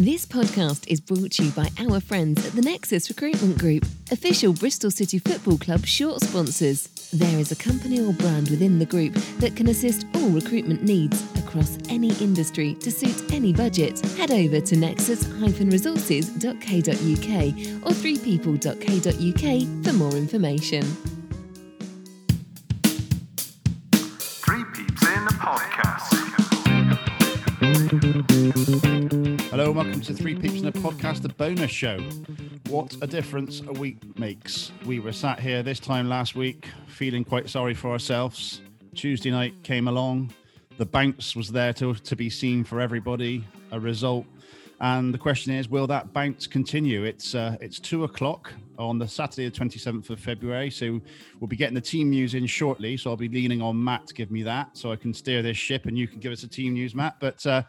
This podcast is brought to you by our friends at the Nexus Recruitment Group, official Bristol City Football Club short sponsors. There is a company or brand within the group that can assist all recruitment needs across any industry to suit any budget. Head over to nexus-resources.co.uk or threepeople.co.uk for more information. Three Peeps in a Podcast. And welcome to Three Peeps in a Podcast, the bonus show. What a difference a week makes. We were sat here this time last week feeling quite sorry for ourselves. Tuesday night came along. The bounce was there to, to be seen for everybody, a result. And the question is, will that bounce continue? It's uh, it's two o'clock on the Saturday, the 27th of February. So we'll be getting the team news in shortly. So I'll be leaning on Matt to give me that so I can steer this ship and you can give us a team news, Matt. But uh,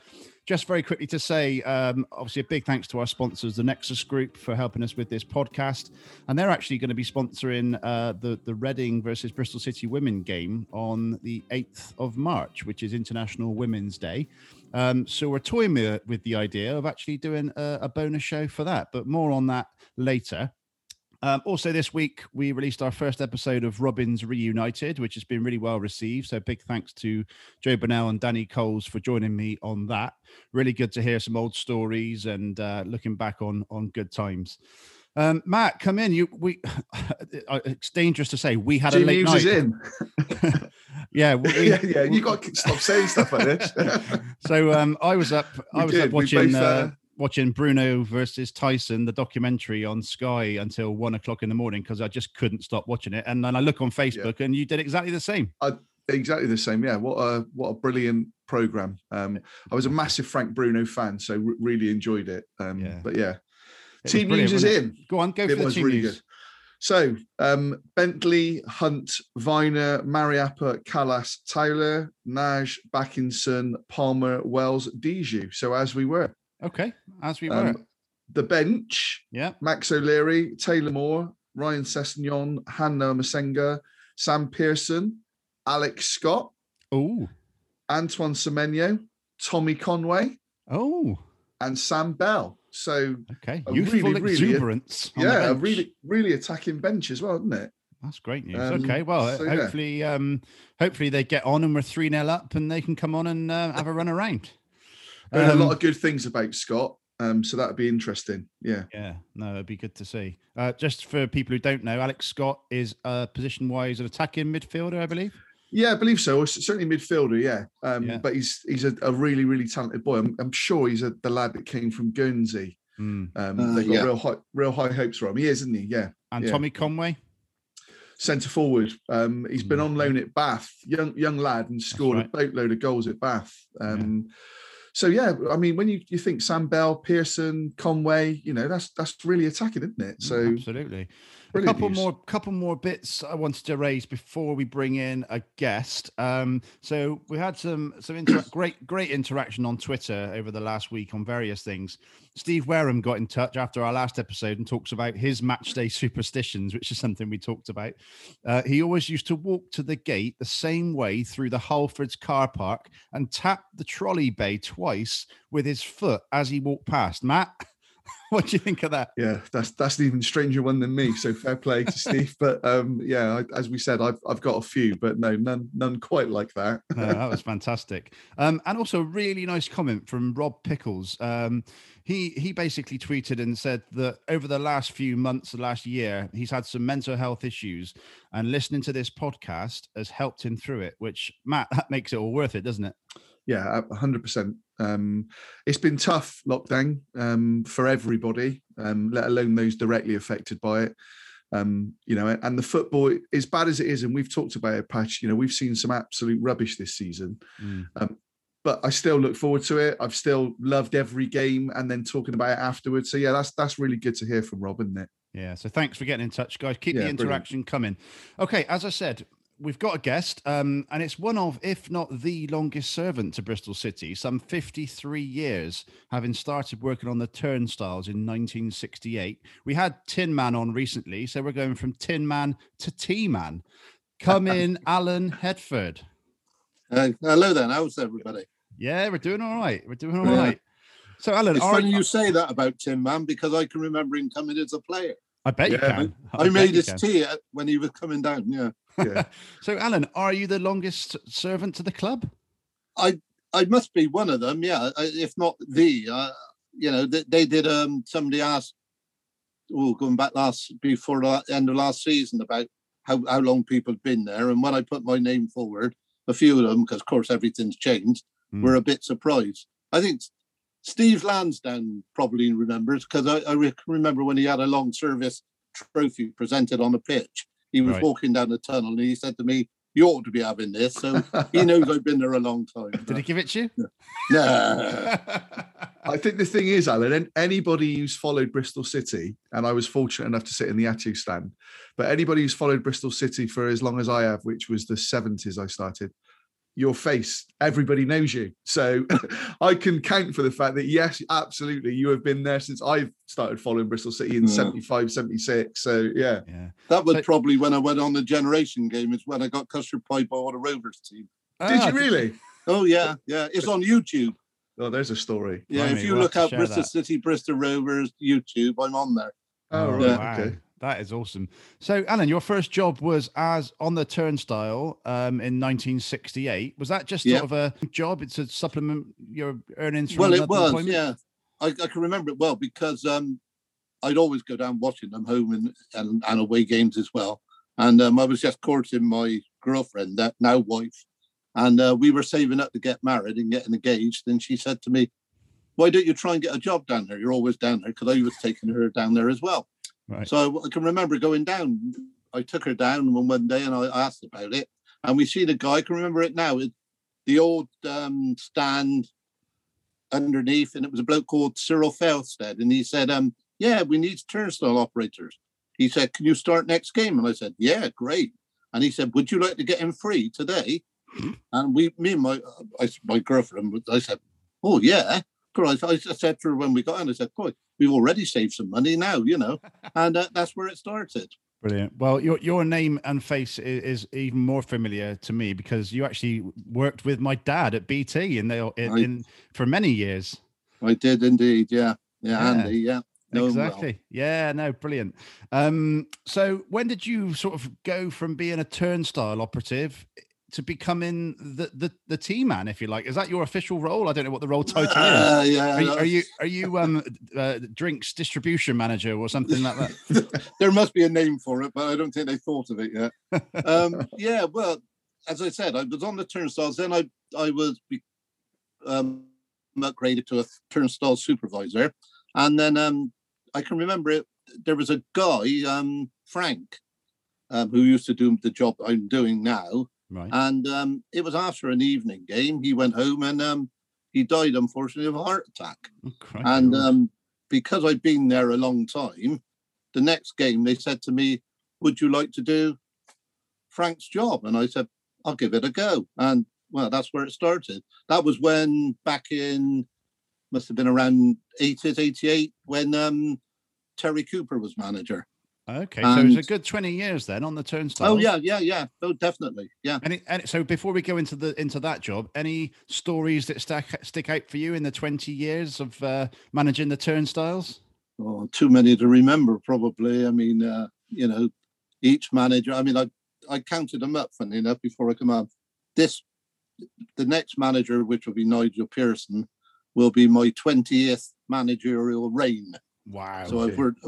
just very quickly to say, um, obviously, a big thanks to our sponsors, the Nexus Group, for helping us with this podcast. And they're actually going to be sponsoring uh, the, the Reading versus Bristol City women game on the 8th of March, which is International Women's Day. Um, so we're toying with, the idea of actually doing a, a bonus show for that, but more on that later. Um, also, this week we released our first episode of Robins Reunited, which has been really well received. So, big thanks to Joe Burnell and Danny Coles for joining me on that. Really good to hear some old stories and uh, looking back on on good times. Um, Matt, come in. You we it's dangerous to say we had a late night. is in. yeah, we, yeah, yeah. You got to stop saying stuff like this. so um, I was up. I was did. up watching. both, uh, uh, Watching Bruno versus Tyson, the documentary on Sky until one o'clock in the morning because I just couldn't stop watching it. And then I look on Facebook and you did exactly the same. I, exactly the same. Yeah. What a what a brilliant program. Um, I was a massive Frank Bruno fan, so re- really enjoyed it. Um, Yeah. But yeah, It team news is in. Go on, go for it the was team really news. good. So um, Bentley, Hunt, Vyner, Mariappa, Kalas, Tyler, Nagy, Bakinson, Palmer, Wells, Diédhiou. So as we were. Okay, as we were. Um, the bench, yeah, Max O'Leary, Taylor Moore, Ryan Sessegnon, Han-Noah Massengo, Sam Pearson, Alex Scott, Oh, Antoine Semenyo, Tommy Conway, oh, and Sam Bell. So okay. Youthful really, really- exuberance. yeah, a really, really attacking bench as well, isn't it? That's great news. Um, okay, well, so, yeah. hopefully, um, hopefully they get on and we're three 0 up and they can come on and uh, have a run around. Heard a Um, lot of good things about Scott. Um, so that'd be interesting. Yeah. Yeah, no, it'd be good to see. Uh, just for people who don't know, Alex Scott is uh, position wise an attacking midfielder, I believe. Yeah, I believe so. Certainly midfielder, yeah. Um, Yeah. But he's he's a, a really, really talented boy. I'm, I'm sure he's a, the lad that came from Guernsey. Mm. Um, Uh, they got yeah. real high, real high hopes for him. He is, isn't he? Yeah. And Yeah. Tommy Conway. centre forward. Um, he's been Mm, on loan at Bath, young young lad, and scored right. a boatload of goals at Bath. Um, So yeah, I mean, when you, you think Sam Bell, Pearson, Conway, you know that's that's really attacking, isn't it? So Mm, absolutely. A brilliant couple news. more, couple more bits I wanted to raise before we bring in a guest. Um, so we had some some inter- great great interaction on Twitter over the last week on various things. Steve Wareham got in touch after our last episode and talks about his match day superstitions, which is something we talked about. Uh, he always used to walk to the gate the same way through the Halfords car park and tap the trolley bay twice with his foot as he walked past. Matt, what do you think of that? Yeah, that's that's an even stranger one than me. So fair play to Steve. But um, yeah, I, as we said, I've I've got a few, but no, none none quite like that. No, that was fantastic. Um, and also a really nice comment from Rob Pickles. Um, he he basically tweeted and said that over the last few months, the last year, he's had some mental health issues, and listening to this podcast has helped him through it. Which Matt, that makes it all worth it, doesn't it? Yeah, a hundred percent. Um, it's been tough lockdown um, for everybody, um, let alone those directly affected by it. Um, you know, and the football, as bad as it is, and we've talked about it, Patch. You know, we've seen some absolute rubbish this season, um, but I still look forward to it. I've still loved every game, and then talking about it afterwards. So yeah, that's that's really good to hear from Rob, isn't it? Yeah. So thanks for getting in touch, guys. Keep Yeah, the brilliant. interaction coming. Okay, as I said, we've got a guest, um, and it's one of, if not the longest servant to Bristol City, some 53 years, having started working on the turnstiles in 1968. We had Tin Man on recently, so we're going from Tin Man to T Man. Come in, Alan Hedford. Uh, hello then. How's everybody? Yeah, we're doing all right. We're doing all Yeah. right. So, Alan, It's are, funny you say that about Tim Man because I can remember him coming as a player. I bet you can. I, bet made his can. tea when he was coming down. Yeah, Yeah. So, Alan, are you the longest servant to the club? I I must be one of them. Yeah, if not the. Uh, you know, they, they did. Um, somebody asked, oh, going back last before the end of last season about how how long people had been there, and when I put my name forward, a few of them, because of course everything's changed, Hmm. were a bit surprised. I think Steve Lansdown probably remembers because I, I re- remember when he had a long service trophy presented on the pitch. He was Right. walking down the tunnel and he said to me, "You ought to be having this." So he knows I've been there a long time. Did he give it to you? No. I think the thing is, Alan, anybody who's followed Bristol City, and I was fortunate enough to sit in the Atyeo stand, but anybody who's followed Bristol City for as long as I have, which was the 70s I started, your face, everybody knows you. So I can count for the fact that, yes, absolutely, you have been there since I've started following Bristol City in Yeah. 75, 76. So, yeah. yeah. That was But- probably when I went on the generation game. Is when I got custard pie by all the Rovers team. Did Ah, you really? Oh yeah, yeah. It's on YouTube. Oh, there's a story. Yeah, Blimey, if you we'll look have up Bristol that. City, Bristol Rovers YouTube, I'm on there. Oh, Oh, right. yeah. wow. Okay. That is awesome. So, Alan, your first job was as on the turnstile um, in 1968. Was that just Yeah. sort of a job? It's a supplement your earnings Well, it was, employment? yeah. I, I can remember it well because um, I'd always go down watching them home and, and, and away games as well. And um, I was just courting my girlfriend, that now wife, and uh, we were saving up to get married and getting engaged. And she said to me, "Why don't you try and get a job down there? You're always down there." Because I was taking her down there as well. Right. So I, I can remember going down. I took her down one one day and I asked about it, and we see the guy. I can remember it now. It, the old um, stand underneath, and it was a bloke called Cyril Felstead, and he said, um, "Yeah, we need turnstile operators." He said, "Can you start next game?" And I said, "Yeah, great." And he said, "Would you like to get in free today?" And we, me and my I, my girlfriend, I said, "Oh yeah." Christ, I just said to her when we got in, I said, "Boy, we've already saved some money now, you know," and uh, that's where it started. Brilliant. Well, your your name and face is, is even more familiar to me because you actually worked with my dad at BT in the in, Right. in for many years. I did indeed, yeah, yeah, Yeah. Andy, yeah, know him well. exactly. Yeah. No. Brilliant. Um. So, when did you sort of go from being a turnstile operative to becoming the the the team man, if you like? Is that your official role? I don't know what the role title is. Uh, yeah, Are no, are you are you um uh, drinks distribution manager or something like that? there must be a name for it, but I don't think they thought of it yet. Um, yeah, well, as I said, I was on the turnstiles. Then I I was be- um, upgraded to a turnstile supervisor, and then um, I can remember it. There was a guy, um, Frank, um, who used to do the job I'm doing now, Right. and um, it was after an evening game. He went home and um, he died, unfortunately, of a heart attack. Oh. And um, because I'd been there a long time, the next game they said to me, Would you like to do Frank's job? And I said, I'll give it a go. And well, that's where it started. That was when back in, must have been around 80s, 88, when um, Terry Cooper was manager. Okay, so it's a good twenty years then on the turnstile. Oh, yeah, yeah, yeah. Oh, definitely. Yeah. Any, any, so before we go into the into that job, any stories that stack, stick out for you in the twenty years of uh, managing the turnstiles? Oh, too many to remember, probably. I mean, uh, you know, each manager. I mean, I I counted them up, funny enough, before I come on. This, the next manager, which will be Nigel Pearson, will be my twentieth managerial reign. Wow. so I've worked.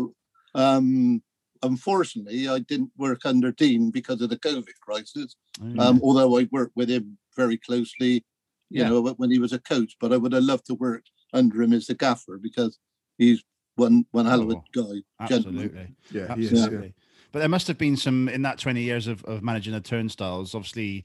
Um, unfortunately, I didn't work under Dean because of the COVID crisis. Oh, Um, although I worked with him very closely, you Yeah. know, when he was a coach. But I would have loved to work under him as a gaffer because he's one one hell of a Oh, guy, gentleman. absolutely. Yeah, he is, yeah. Absolutely. But there must have been some in that 20 years of, of managing the turnstiles. Obviously,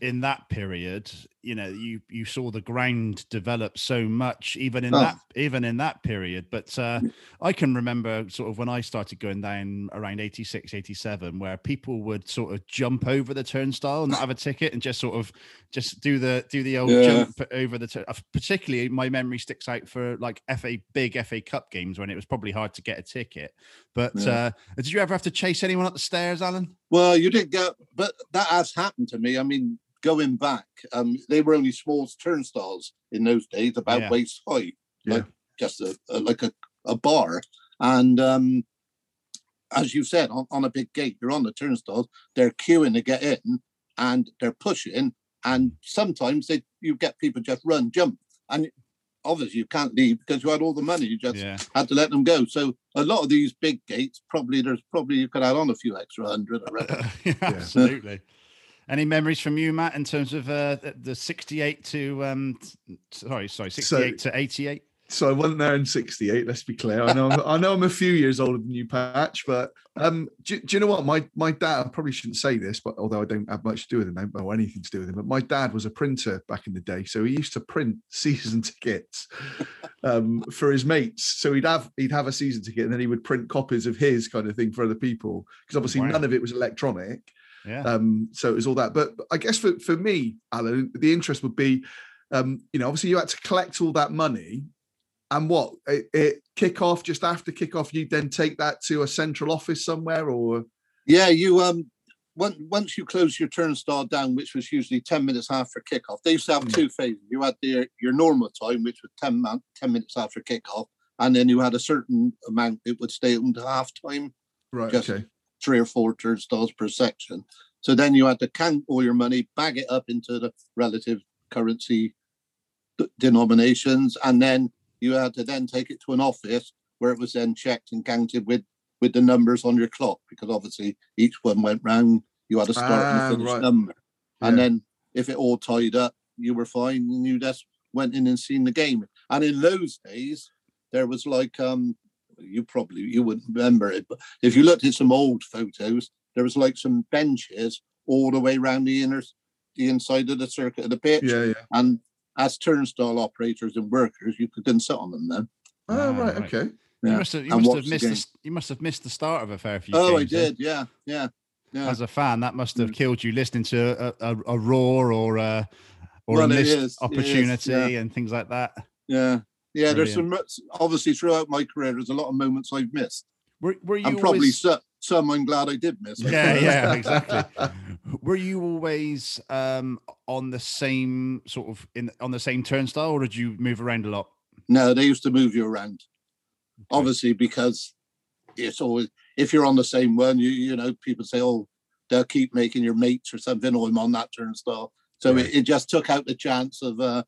in that period, you know, you you saw the ground develop so much, even in Oh. that even in that period. But uh, I can remember sort of when I started going down around 86, 87, where people would sort of jump over the turnstile and not have a ticket and just sort of just do the do the old Yeah. jump over the tur- uh, particularly my memory sticks out for like FA big FA Cup games when it was probably hard to get a ticket. But Yeah. uh, did you ever have to chase anyone up the stairs, Alan? Well, you didn't get, but that has happened to me. I mean, going back, um, they were only small turnstiles in those days, about Yeah. waist high. Yeah. like just a, a like a, a bar. And um, as you said, on, on a big gate, you're on the turnstiles, they're queuing to get in and they're pushing. And sometimes they you get people just run, jump. And obviously you can't leave because you had all the money. You just Yeah. had to let them go. So a lot of these big gates, probably there's probably you could add on a few extra hundred. I reckon. yeah, absolutely. Any memories from you, Matt, in terms of uh, the- the 68 to um, sorry, sorry, 68 to 88? So I wasn't there in '68. Let's be clear. I know. I'm, I know I'm a few years older than you, Patch. But um, do, do you know what? My my dad. I probably shouldn't say this, but although I don't have much to do with him or anything to do with him, but my dad was a printer back in the day, so he used to print season tickets um, for his mates. So he'd have he'd have a season ticket, and then he would print copies of his kind of thing for other people, because obviously Wow. none of it was electronic. Yeah. Um, so it was all that. But I guess for, for me, Alan, the interest would be, um, you know, obviously you had to collect all that money. And what it, it kick off just after kick off, you then take that to a central office somewhere, or Yeah, you um once once you close your turnstile down, which was usually 10 minutes after kickoff, they used to have Mm. two phases. You had your your normal time, which was 10, man, 10 minutes after kickoff, and then you had a certain amount it would stay until half time, right? Just- okay, three or four dollars per section. So then you had to count all your money, bag it up into the relative currency d- denominations, and then you had to then take it to an office where it was then checked and counted with with the numbers on your clock because obviously each one went round. You had a start Ah, and a finish right. number, and then if it all tied up, you were fine, and you just went in and seen the game. And in those days, there was like um, you probably you wouldn't remember it, but if you looked at some old photos, there was like some benches all the way around the inner the inside of the circuit of the pitch. yeah, yeah. And as turnstile operators and workers, you could then sit on them then. Oh, Ah, right, right. okay. You must have, you must have missed the, game. you must have missed the start of a fair few Oh, I games, eh? did, yeah, yeah, yeah. As a fan, that must have Mm. killed you listening to a, a, a roar or a or Well, a it missed is, opportunity yeah. and things like that. Yeah. Yeah, there's some obviously throughout my career, there's a lot of moments I've missed. Were, were you And probably always, some I'm glad I did miss. Yeah, yeah, exactly. were you always um, on the same sort of in on the same turnstile, or did you move around a lot? No, they used to move you around. Obviously, because it's always if you're on the same one, you you know, people say, Oh, they'll keep making your mates or something, or I'm on that turnstile. So Right. it, it just took out the chance of uh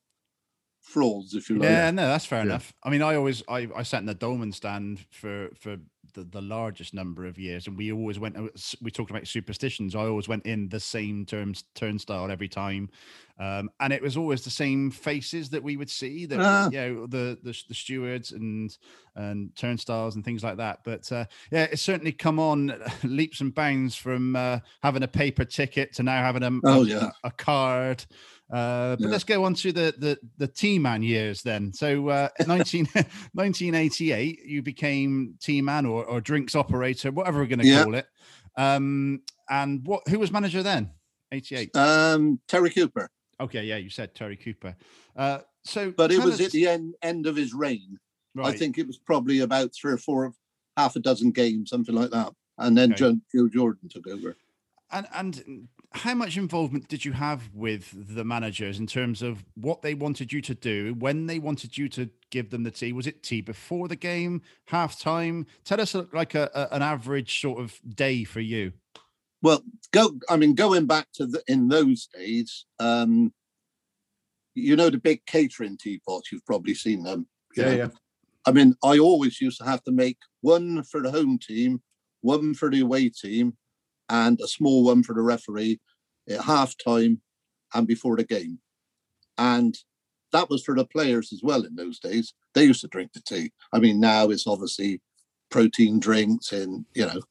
frauds, if you like. Yeah, no, that's fair Yeah. enough. I mean, I always I, I sat in the Dolman stand for for the, the largest number of years, and we always went. uh, We talked about superstitions. I always went in the same terms turnstile every time, um, and it was always the same faces that we would see. That Ah. you know the, the the stewards and and turnstiles and things like that. But uh, yeah, it's certainly come on leaps and bounds from uh, having a paper ticket to now having a Oh, a, yeah. a card. Uh, but Yeah. let's go on to the the the T man years then. So uh, 19, 1988, you became T man or, or drinks operator, whatever we're going to Yeah. call it. Um, and what who was manager then? 88. Um Terry Cooper. Okay, yeah, you said Terry Cooper. Uh, so, But it was us- at the end end of his reign. right. I think it was probably about three or four, half a dozen games, something like that. And then Okay. Joe, Joe Jordan took over. And and how much involvement did you have with the managers in terms of what they wanted you to do, when they wanted you to give them the tea? Was it tea before the game, half time? Tell us like a, a- an average sort of day for you. Well, go. I mean, going back to the, in those days, um, you know the big catering teapots. You've probably seen them. Yeah, know. yeah. I mean, I always used to have to make one for the home team, one for the away team, and a small one for the referee at half time and before the game. And that was for the players as well in those days. They used to drink the tea. I mean, now it's obviously protein drinks and, you know,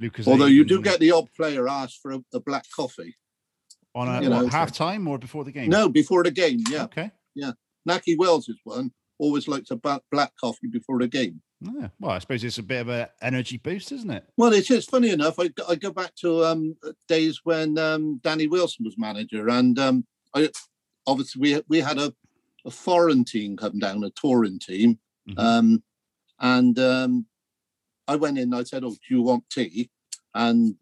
Lucas. although you do get the odd player asked for a, a black coffee. on a you know, half time or before the game. No, before the game. Yeah. Okay. Yeah. Nakhi Wells is one. Always likes a black coffee before the game. Yeah. Well, I suppose it's a bit of an energy boost, isn't it? Well, it is funny enough. I, go- I go back to um, days when um, Danny Wilson was manager, and um, I obviously we we had a, a foreign team come down, a touring team, Mhm. um, and um, I went in. I said, "Oh, do you want tea?" And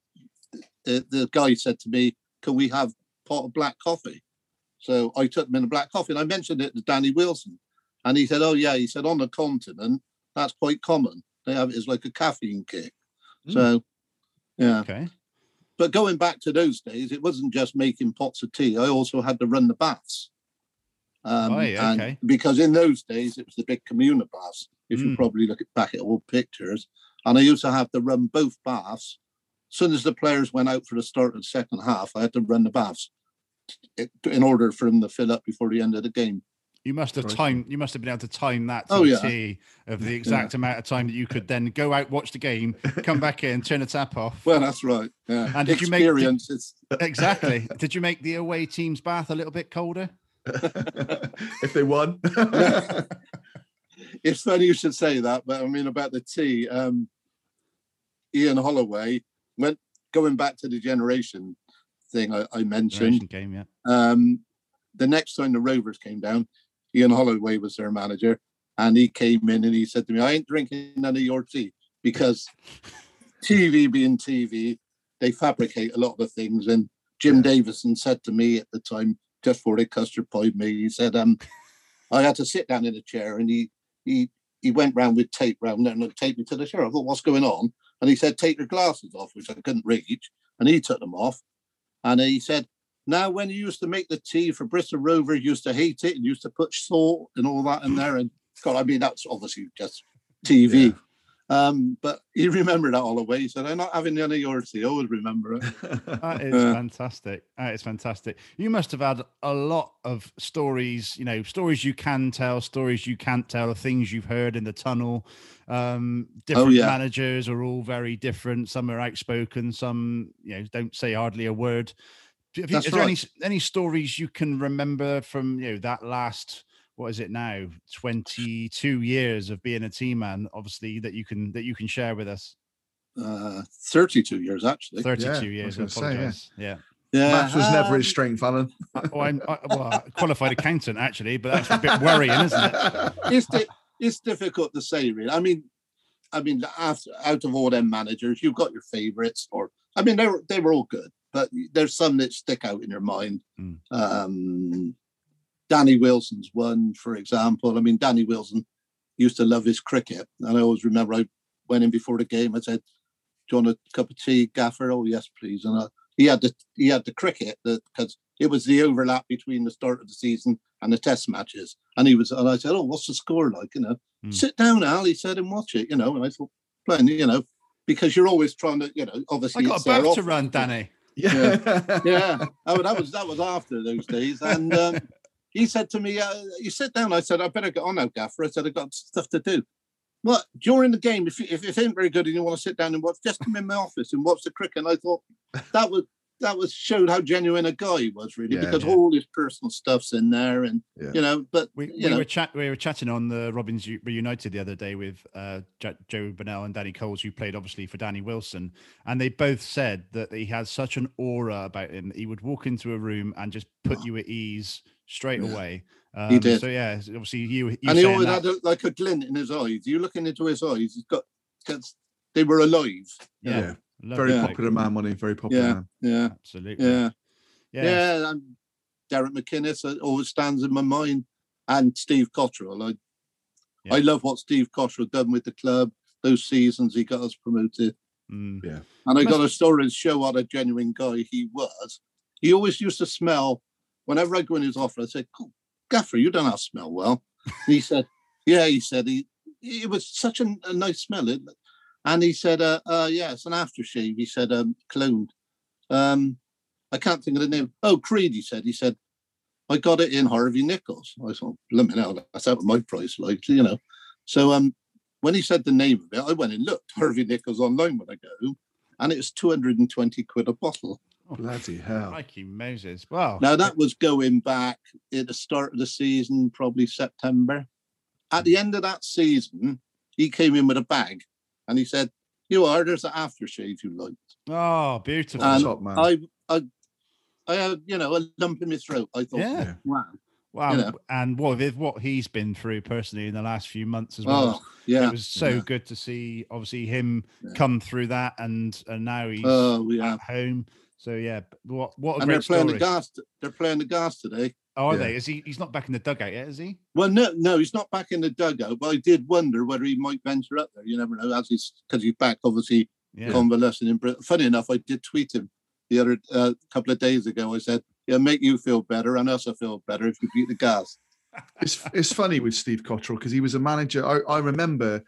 the, the guy said to me, "Can we have a pot of black coffee?" So I took them in a black coffee, and I mentioned it to Danny Wilson, And he said, "Oh yeah," he said, "On the continent, that's quite common. They have it as like a caffeine kick." Hmm. So, yeah. Okay. But going back to those days, it wasn't just making pots of tea. I also had to run the baths. Um, Oh, yeah, and okay. Because in those days, it was the big communal baths. If you Mm. probably look at, back at old pictures, and I used to have to run both baths. As soon as the players went out for the start of the second half, I had to run the baths in order for them to fill up before the end of the game. You must have Crikey. timed. You must have been able to time that to Oh, a yeah. T of the exact amount of time that you could then go out, watch the game, come back in, turn the tap off. Well, that's right. Yeah. And did you make- did- exactly. Did you make the away team's bath a little bit colder? if they won. it's funny you should say that, but I mean about the tea. Um, Ian Holloway went going back to the generation thing I, I mentioned. Generation game, yeah. Um, the next time the Rovers came down, Ian Holloway was their manager, and he came in and he said to me, "I ain't drinking none of your tea because TV being TV, they fabricate a lot of the things." And Jim. Davidson said to me at the time, just before they custard pied me, he said, "Um, I had to sit down in a chair, and he he he went round with tape round there and taped me to the chair. I thought, what's going on? And he said, take your glasses off, which I couldn't reach, and he took them off, and he said." Now, when you used to make the tea for Bristol Rover, you used to hate it and used to put salt and all that in there. And God, I mean, that's obviously just TV. Um, but he remembered that all the way. He said, I'm not having any of your tea. I always remember it. That is Yeah. fantastic. That is fantastic. You must have had a lot of stories, you know, stories you can tell, stories you can't tell, things you've heard in the tunnel. Um, different Oh, yeah. managers are all very different. Some are outspoken, some, you know, don't say hardly a word. Have you, That's is there any any stories you can remember from you know that last what is it now 22 years of being a team man obviously that you can that you can share with us Uh, 32 years, actually. 32 I years I was gonna say, yeah. yeah Yeah. Maths was never um, his strength, Alan. I- oh, I'm I, well, a qualified accountant actually, but that's a bit worrying, isn't it? it's, di- it's difficult to say, really. I mean, I mean, after out of all them managers, you've got your favourites, or I mean, they were they were all good, but there's some that stick out in your mind. Mm. Um, Danny Wilson's one, for example. I mean, Danny Wilson used to love his cricket, and I always remember I went in before the game. I said, "Do you want a cup of tea, Gaffer?" Oh, yes, please. And I, he had the he had the cricket because it was the overlap between the start of the season and the test matches. And he was, and I said, "Oh, what's the score like?" You know, Mm. sit down, Al. He said, and watch it. You know, and I thought, playing, you know, because you're always trying to, you know, obviously. I got a it's bath to run, Danny. Yeah. Yeah, oh, that was that was after those days, and um, he said to me, uh, "You sit down." I said, "I better get on now, Gaffer." I said, "I've got stuff to do." What during the game? If you, if it ain't very good and you want to sit down and watch, just come in my office and watch the cricket. And I thought that was that was showed how genuine a guy he was, really, Yeah, because yeah. all his personal stuff's in there, and Yeah. you know. But We, you we know, were chat we were chatting on the Robins U- Reunited the other day with uh, Jo- Joe Burnell and Danny Coles, who played obviously for Danny Wilson, and they both said that he has such an aura about him. He would walk into a room and just put you at ease straight Yeah. away. Um, did. So yeah, obviously you, you and he always that, had a, like a glint in his eyes. You looking into his eyes, he's got, got they were alive. yeah, Yeah. lovely Very bloke. popular man, money. Very popular Yeah, man. yeah, Absolutely. yeah. Yeah. Yeah, and Derek McInnes uh, always stands in my mind, and Steve Cotterill. I, Yeah. I love what Steve Cotterill done with the club. Those seasons he got us promoted, Mm. and I got a story to show what a genuine guy he was. He always used to smell. Whenever I go in his office, I say, "Oh, "Gaffer, you don't have smell well." And he said, "Yeah," he said. He it was such a, a nice smell. It, and he said, uh, uh, "Yeah, it's an aftershave." He said, um, "Cloned." Um, I can't think of the name. Oh, Creed. He said. He said, "I got it in Harvey Nichols." I thought, "Blimey, hell, that's out of my price, like you know." So um, when he said the name of it, I went and looked Harvey Nichols online when I go, and it was two hundred and twenty quid a bottle. Oh, Bloody hell. Crikey Moses. Well, Now that was going back at the start of the season, probably September. At the end of that season, he came in with a bag and he said, You are, there's an aftershave you like. oh, beautiful. And top man. I I I had, you know, a lump in my throat. I thought, Yeah. wow. wow. you know. And what with what he's been through personally in the last few months as well. Oh, yeah. It was so yeah. good to see obviously him Yeah. come through that and and now he's Oh, yeah. at home. So yeah, what what a And they're playing story. the gas. They're playing the gas today. Oh, are Yeah. they? Is he? He's not back in the dugout yet, is he? Well, no, no, he's not back in the dugout, but I did wonder whether he might venture up there. You never know, as he's because he's back, obviously Yeah. convalescing in Britain. Funny enough, I did tweet him the other uh, couple of days ago. I said, "Yeah, make you feel better, and us will feel better if you beat the gas." it's it's funny with Steve Cotterill because he was a manager. I, I remember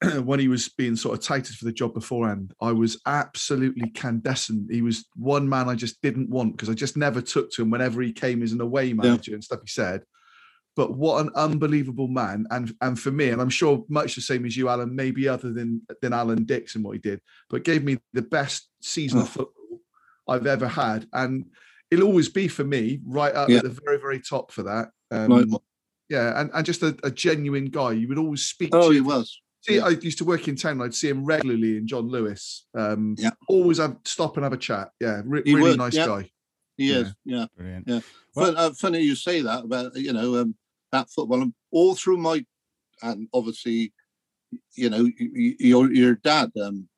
when he was being sort of touted for the job beforehand, I was absolutely candescent. He was one man I just didn't want because I just never took to him whenever he came as an away manager and stuff he said. But what an unbelievable man. And and for me, and I'm sure much the same as you, Alan, maybe other than than Alan Dixon, what he did, but gave me the best season of Oh. football I've ever had. And it'll always be for me, right up Yeah. at the very, very top for that. Um, yeah, and, and just a, a genuine guy. You would always speak oh, to. he was. See, yeah. I used to work in town. I'd see him regularly in John Lewis. Um, Yeah. Always have stop and have a chat. Yeah, re- really would, nice yeah. guy. He Yeah. is. Yeah. Brilliant. Yeah. Well- Fun, uh, funny you say that about you know um, that football. And All through my and obviously, you know, y- y- your your dad um,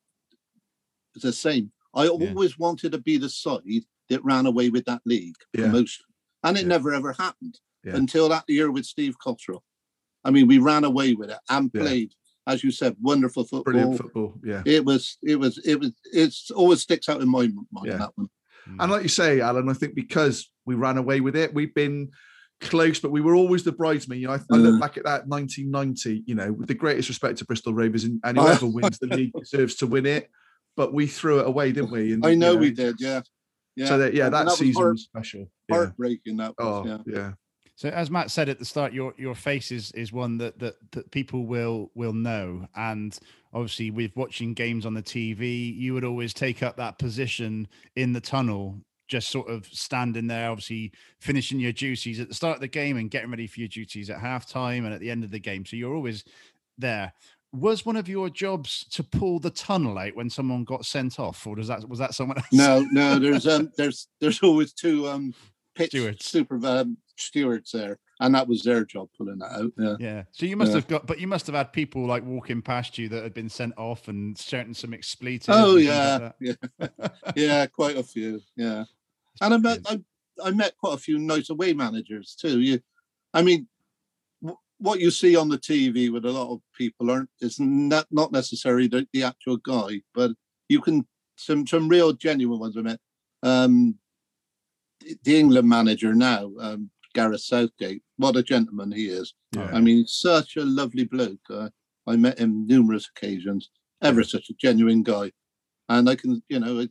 is the same. I always wanted to be the side that ran away with that league Yeah. promotion, and it Yeah. never ever happened Yeah. until that year with Steve Cotterill. I mean, we ran away with it and Yeah. played, as you said, wonderful football. Brilliant football. Yeah. It was, it was, it was. It's always sticks out in my mind. Yeah. That one. Mm. And like you say, Alan, I think because we ran away with it, we've been close, but we were always the bridesmaid. You know, I, I look Mm. back at that 1990. You know, with the greatest respect to Bristol Rovers, and, and whoever wins the league deserves to win it. But we threw it away, didn't we? And, I you know we did. Yeah. Yeah. So that, yeah, And that, was season heart- was special. Yeah. heartbreaking. That was. Oh, yeah. yeah. So as Matt said at the start, your your face is is one that that, that people will will know, and obviously with watching games on the TV, you would always take up that position in the tunnel, just sort of standing there, obviously finishing your duties at the start of the game and getting ready for your duties at halftime and at the end of the game. So you're always there. Was one of your jobs to pull the tunnel out when someone got sent off, or does that was that someone else? No, no. There's um, there's there's always two um, pitch Stewards. super um, stewards there, and that was their job pulling that out. Yeah. Yeah. So you must Yeah. have got, but you must have had people like walking past you that had been sent off and shouting some expletives. Oh yeah, like yeah, yeah. Quite a few. Yeah, and I met I, I met quite a few nice away managers too. You, I mean, w- what you see on the TV with a lot of people aren't is not not necessarily the, the actual guy, but you can some some real genuine ones I met. Um, the- the England manager now, um, Gareth Southgate. What a gentleman he is. Yeah. I mean, such a lovely bloke. Uh, I met him numerous occasions. Ever such a genuine guy, and I can, you know, it,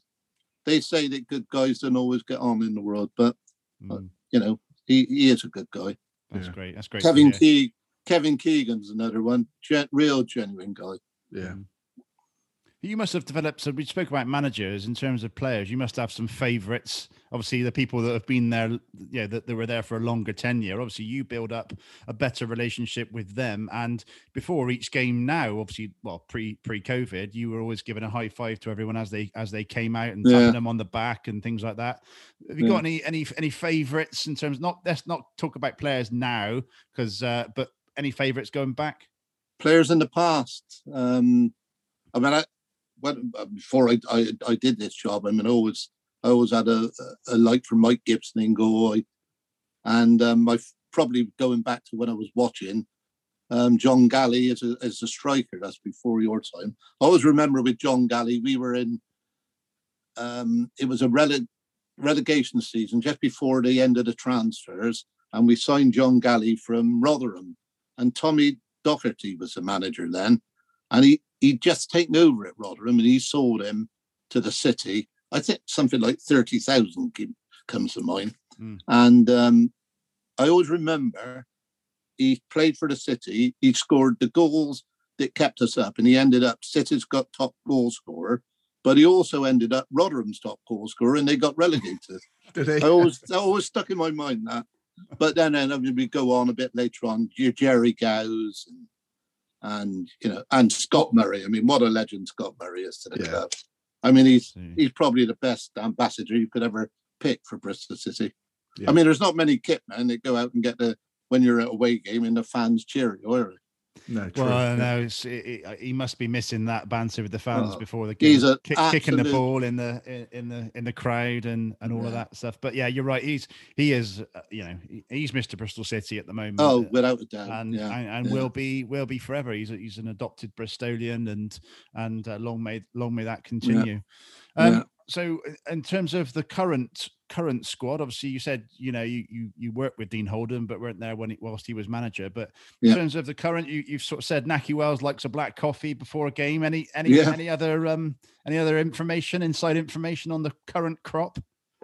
they say that good guys don't always get on in the world, but Mm, you know, he, he is a good guy. that's Yeah. great. That's great. Kevin hear. Keeg, Kevin Keegan's another one. Gen, real genuine guy. Yeah. You must have developed. So we spoke about managers in terms of players. You must have some favourites. Obviously, the people that have been there, yeah, that, that were there for a longer tenure. Obviously, you build up a better relationship with them. And before each game, now, obviously, well, pre pre COVID, you were always giving a high five to everyone as they as they came out and tapping Yeah. them on the back and things like that. Have you Yeah. got any any any favourites in terms? Not let's not talk about players now, because uh, but any favourites going back? Players in the past. Um, I mean, I when uh, before I, I I did this job, I mean, I always I always had a, a like for Mike Gibson in goal, and um, I probably going back to when I was watching. Um, John Galley as a as a striker. That's before your time. I always remember with John Galley, we were in. Um, it was a rele- relegation season just before the end of the transfers, and we signed John Galley from Rotherham, and Tommy Docherty was the manager then, and he he'd just taken over at Rotherham, and he sold him to the city. I think something like thirty thousand comes to mind, Mm. and um, I always remember he played for the city. He scored the goals that kept us up, and he ended up City's got top goal scorer, but he also ended up Rotherham's top goal scorer, and they got relegated. Did he? I always, I always stuck in my mind that. But then, then we go on a bit later on. Jerry Gowes and, and you know, and Scott Murray. I mean, what a legend Scott Murray is to the Yeah. club. I mean, he's So- he's probably the best ambassador you could ever pick for Bristol City. Yeah. I mean, there's not many kit men that go out and get the when you're at a away game and the fans cheer you. No, true. Well, no, it's, it, it, he must be missing that banter with the fans Oh, before the game, kick, kicking the ball in the in, in the in the crowd and and all of that stuff. But yeah, you're right. He's he is, uh, you know, he's Mr. Bristol City at the moment. Oh, uh, without a doubt. and yeah. and, and yeah. will be will be forever. He's he's an adopted Bristolian, and and uh, long may long may that continue. Um, Yeah. So, in terms of the current current squad, obviously you said you know you you you worked with Dean Holden, but weren't there when he, whilst he was manager. But in Yeah. terms of the current, you you've sort of said Nakhi Wells likes a black coffee before a game. Any any Yeah. any other um any other information, inside information on the current crop?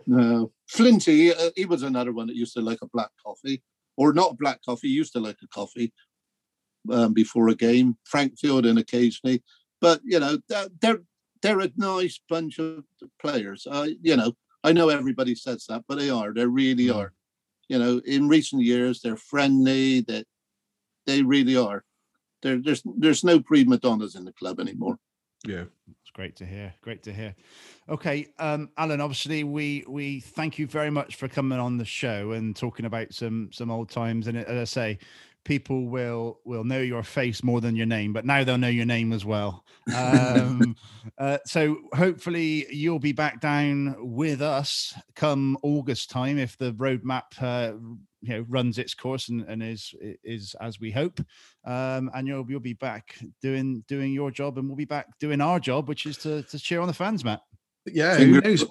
No, Flinty, uh, he was another one that used to like a black coffee, or not a black coffee. He used to like a coffee um, before a game. Frank Fielding occasionally, but you know they're they're, a nice bunch of players. Uh, you know, I know everybody says that, but they are. They really Mm. are. You know, in recent years, they're friendly. That they really are. There, there's there's no prima donnas in the club anymore. yeah. It's great to hear. Great to hear. Okay, um, Alan. Obviously, we we thank you very much for coming on the show and talking about some some old times. And as I say, people will will know your face more than your name, but now they'll know your name as well. Um, uh, so hopefully, you'll be back down with us come August time if the roadmap. Uh, you know, runs its course and, and is is as we hope um, and you'll you'll be back doing doing your job, and we'll be back doing our job, which is to to cheer on the fans, Matt. Yeah, who knows?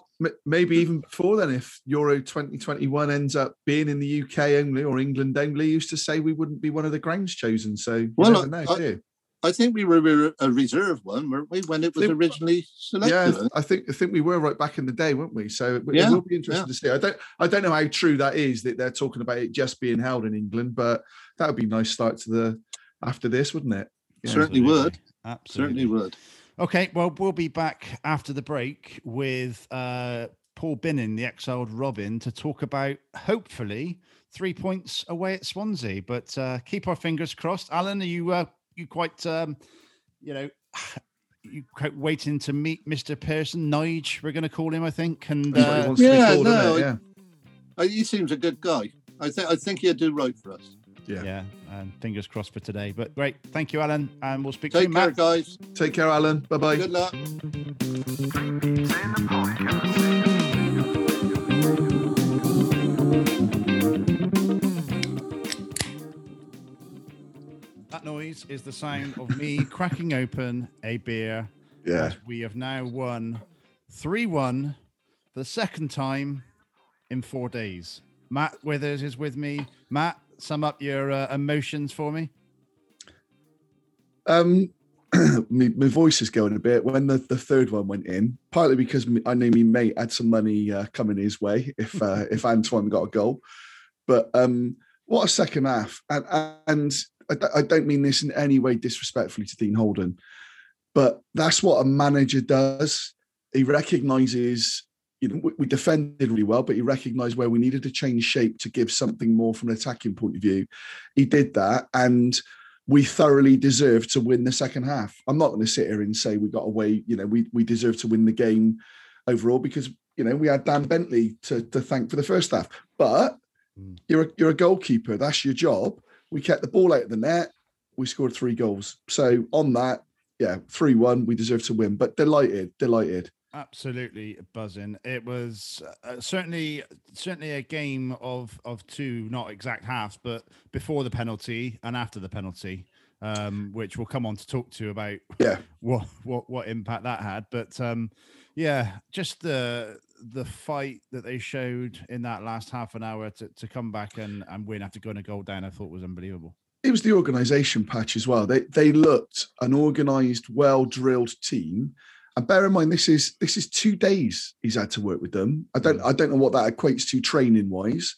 Maybe even before then, if Euro 2021 ends up being in the UK only or England only, used to say we wouldn't be one of the grounds chosen. So you Well, never know, I- do? I think we were a reserve one, weren't we, when it was Think- originally selected? Yeah, I think I think we were right back in the day, weren't we? So it, it will be interesting yeah. to see. I don't I don't know how true that is that they're talking about it just being held in England, but that would be a nice start to the after this, wouldn't it? Yeah. Certainly would. Absolutely. Certainly would. Okay, well, we'll be back after the break with uh, Paul Binnon, the exiled Robin, to talk about hopefully three points away at Swansea. But uh, keep our fingers crossed. Alan, are you uh, you quite um, you know you quite waiting to meet Mr. Pearson, Nige, we're going to call him, I think, and he uh, wants to be yeah, called, isn't no, it? Yeah. He seems a good guy. I think I think he'd do right for us. Yeah. yeah, and fingers crossed for today. But great, thank you, Alan, and we'll speak Take soon, care, Matt. guys. Take care, Alan. Bye bye. Good luck. Three Peeps in the podcast. That noise is the sound of me cracking open a beer. Yeah. we have now won 3 1 for the second time in four days. Matt Withers is with me. Matt, sum up your uh, emotions for me. Um, my, my voice is going a bit when the, the third one went in, partly because me- I knew my mate had some money uh, coming his way if uh, if Antoine got a goal. But um, what a second half! And and I, I don't mean this in any way disrespectfully to Dean Holden, but that's what a manager does. He recognises. You know, we, defended really well, but he recognised where we needed to change shape to give something more from an attacking point of view. He did that, and we thoroughly deserve to win the second half. I'm not going to sit here and say we got away, you know, we we deserve to win the game overall because you know we had Dan Bentley to, to thank for the first half. But Mm. you're a, you're a goalkeeper. That's your job. We kept the ball out of the net. We scored three goals. So on that, yeah, three one. We deserve to win. But delighted, delighted. Absolutely buzzing. It was uh, certainly certainly a game of of two, not exact halves, but before the penalty and after the penalty, um, which we'll come on to talk to about Yeah. what what what impact that had. But um, yeah, just the the fight that they showed in that last half an hour to, to come back and, and win after going a goal down, I thought was unbelievable. it was the organisation patch as well. They they looked an organised, well drilled team. And bear in mind, this is this is two days he's had to work with them. I don't I don't know what that equates to training wise,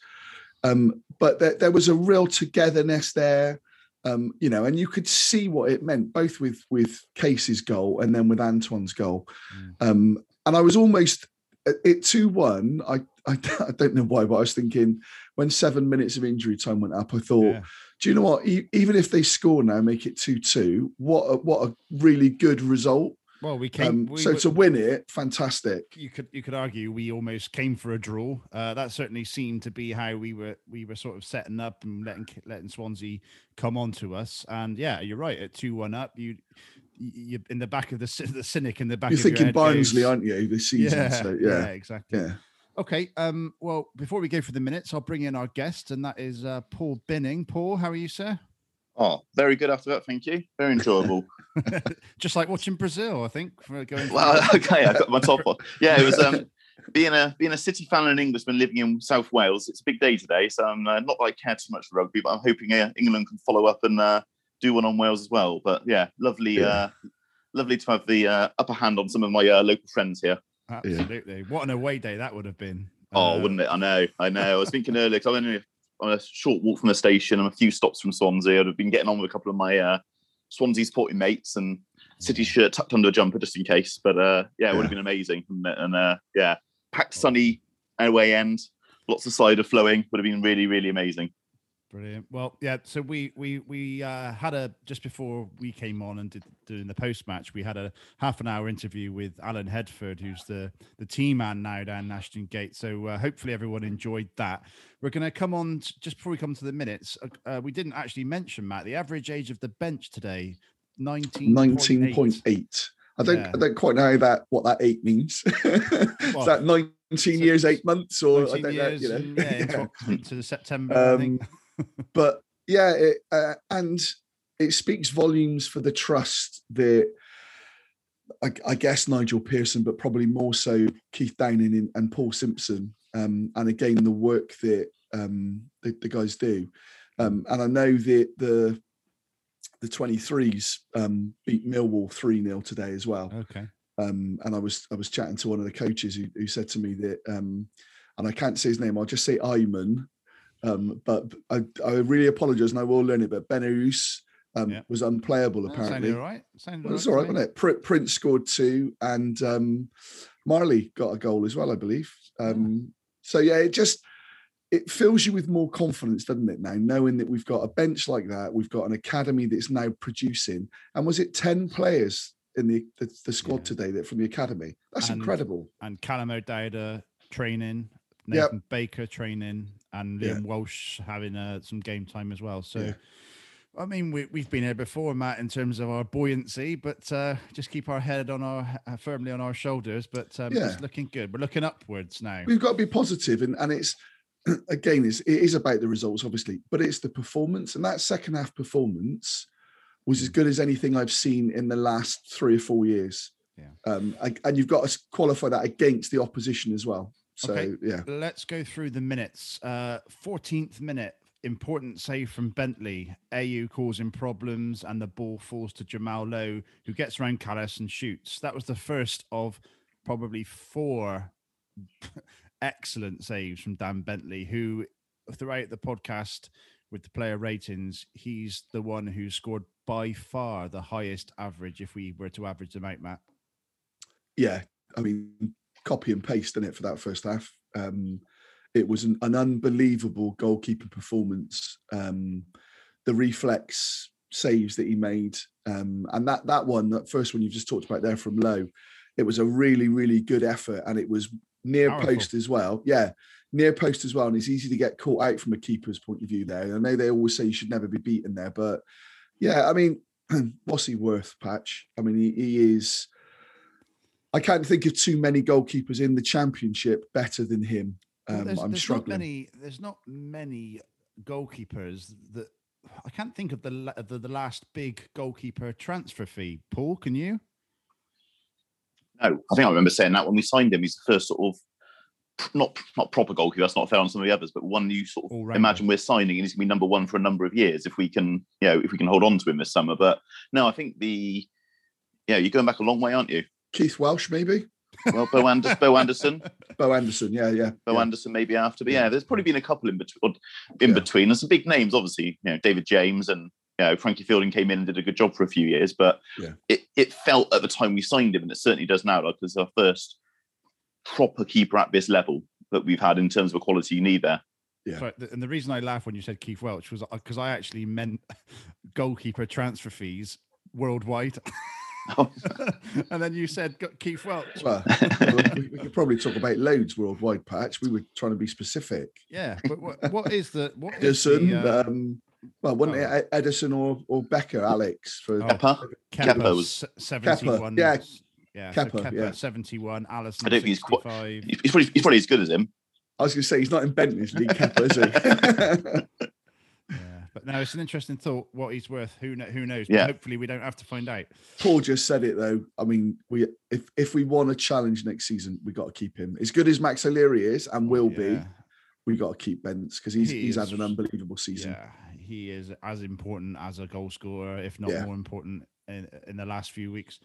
um, but there, there was a real togetherness there. Um, you know, and you could see what it meant both with with Kasey's goal and then with Antoine's goal. Mm. Um, and I was almost at it two one. I, I I don't know why, but I was thinking when seven minutes of injury time went up, I thought Yeah. do you know what? Even if they score now, make it two two. What a, what a really good result Well, we came. Um, we so to win it, fantastic. you could you could argue we almost came for a draw. Uh, that certainly seemed to be how we were we were sort of setting up and letting letting Swansea come on to us. And yeah, you're right. At two one up, you you in the back of the the cynic in the back. You're of your thinking head Barnsley, goes, aren't you, this season? yeah, so yeah, yeah, exactly. yeah. Okay. Um. Well, before we go for the minutes, I'll bring in our guest, and that is uh, Paul Binning. Paul, how are you, sir? Oh, very good after that. Thank you. Very enjoyable. Just like watching Brazil, I think. For going. well, okay, I got my top on. Yeah, it was um, being a being a City fan and an Englishman living in South Wales. It's a big day today, so I'm uh, not that I care too much for rugby, but I'm hoping uh, England can follow up and uh, do one on Wales as well. But yeah, lovely, Yeah. uh, lovely to have the uh, upper hand on some of my uh, local friends here. Absolutely. What an away day that would have been. Oh, Uh, wouldn't it? I know, I know. I was thinking earlier because I'm only on a short walk from the station. I'm a few stops from Swansea. I'd have been getting on with a couple of my uh, Swansea supporting mates and City shirt tucked under a jumper just in case. But uh, yeah, it would have been amazing. it? And uh, yeah, packed sunny away end, lots of cider flowing. Would have been really, really amazing. Brilliant. Well, yeah. So we we we uh, had a just before we came on and did doing the post match, we had a half an hour interview with Alan Headford, who's the the team man now down Ashton Gate. So uh, hopefully everyone enjoyed that. We're going to come on t- just before we come to the minutes. Uh, uh, we didn't actually mention Matt the average age of the bench today, nineteen Nineteen point eight. I don't, Yeah. I don't quite know that what that eight means. Is that nineteen so- years, eight months, or I don't know? You know, and, yeah, Yeah. Into September. Think. But yeah, it, uh, and it speaks volumes for the trust that I, I guess Nigel Pearson, but probably more so Keith Downing and, and Paul Simpson, um, and again the work that um, the, the guys do. Um, and I know that the the 23s um, beat Millwall 3 0 today as well Okay. um, and I was I was chatting to one of the coaches who, who said to me that, um, and I can't say his name, I'll just say Ayman, um, but I, I really apologise and I will learn it. But Benarus um, Yeah. was unplayable That apparently. sounded all right. Sounded Well, it's all all right right, to wasn't it? Prince scored two, and um, Marley got a goal as well, I believe. Um, So yeah, it just it fills you with more confidence, doesn't it? Now knowing that we've got a bench like that, we've got an academy that's now producing. And was it ten players in the the, the squad Yeah. today that from the academy? That's And- incredible. and Callum O'Dowda training, Yep. Nathan Baker training, and Yeah. Liam Walsh having uh, some game time as well. So, Yeah. I mean, we, we've been here before, Matt, in terms of our buoyancy, but uh, just keep our head on our uh, firmly on our shoulders. But um, Yeah. it's looking good. We're looking upwards now. We've got to be positive, and and it's again, it's, it is about the results, obviously, but it's the performance, and that second half performance was Mm. as good as anything I've seen in the last three or four years. Yeah. Um, I- and you've got to qualify that against the opposition as well. So Okay. yeah, Let's go through the minutes. Uh, 14th minute, important save from Bentley. Ayew causing problems, and the ball falls to Jamal Lowe, who gets around Kalas and shoots. That was the first of probably four excellent saves from Dan Bentley, who throughout the podcast with the player ratings, he's the one who scored by far the highest average if we were to average them out, Matt. yeah. I mean, copy and paste in it for that first half. Um, it was an, an unbelievable goalkeeper performance. Um, the reflex saves that he made, um, and that that one, that first one you've just talked about there from Lowe, it was a really really good effort, and it was near Powerful. post as well. Yeah, near post as well, and it's easy to get caught out from a keeper's point of view there. I know they always say you should never be beaten there, but yeah, I mean, what's he worth, Patch? I mean, he, he is. I can't think of too many goalkeepers in the championship better than him. Well, Um, there's, I'm there's struggling. Not many, there's not many goalkeepers that I can't think of the the, the last big goalkeeper transfer fee. Paul, can you? No, I think I remember saying that when we signed him. He's the first sort of not not proper goalkeeper. That's not fair on some of the others, but one you sort of All-rounder. imagine we're signing, and he's going to be number one for a number of years if we can, you know, if we can hold on to him this summer. But no, I think the yeah, you're going back a long way, aren't you? Keith Welch, maybe. Well, Bo, Anders, Bo Anderson, Bo Anderson. Yeah, yeah. Bo yeah. Anderson maybe after, but Yeah. yeah, there's probably been a couple in between. In Yeah. between, there's some big names, obviously. You know, David James and you know Frankie Fielding came in and did a good job for a few years, but Yeah. it it felt at the time we signed him, and it certainly does now, like it's our first proper keeper at this level that we've had in terms of a quality you need there. Yeah. Sorry, and the reason I laughed when you said Keith Welch was uh, because I actually meant goalkeeper transfer fees worldwide. and then you said Keith Welch. Well, we, we could probably talk about loads worldwide, patch. We were trying to be specific. Yeah, but what, what is the what is Ederson, the, uh, um, well, wasn't oh. it Ederson or, or Becker, Alex? For Oh, Kepa. Kepa Kepa was- se- 71. yeah. Yeah, Kepa, so Kepa yeah. 71, Alisson I don't think he's quite- He's probably, he's probably as good as him. I was going to say he's not in Bentley's league, Kepa, is he? Yeah, but no, it's an interesting thought. What he's worth, who kn- who knows? Yeah. But hopefully, we don't have to find out. Paul just said it though. I mean, we if if we want a challenge next season, we got to keep him. As good as Max O'Leary is and oh, will be, we got to keep Bents because he's He he's had an unbelievable season. Yeah, he is as important as a goal scorer, if not Yeah. more important in, in the last few weeks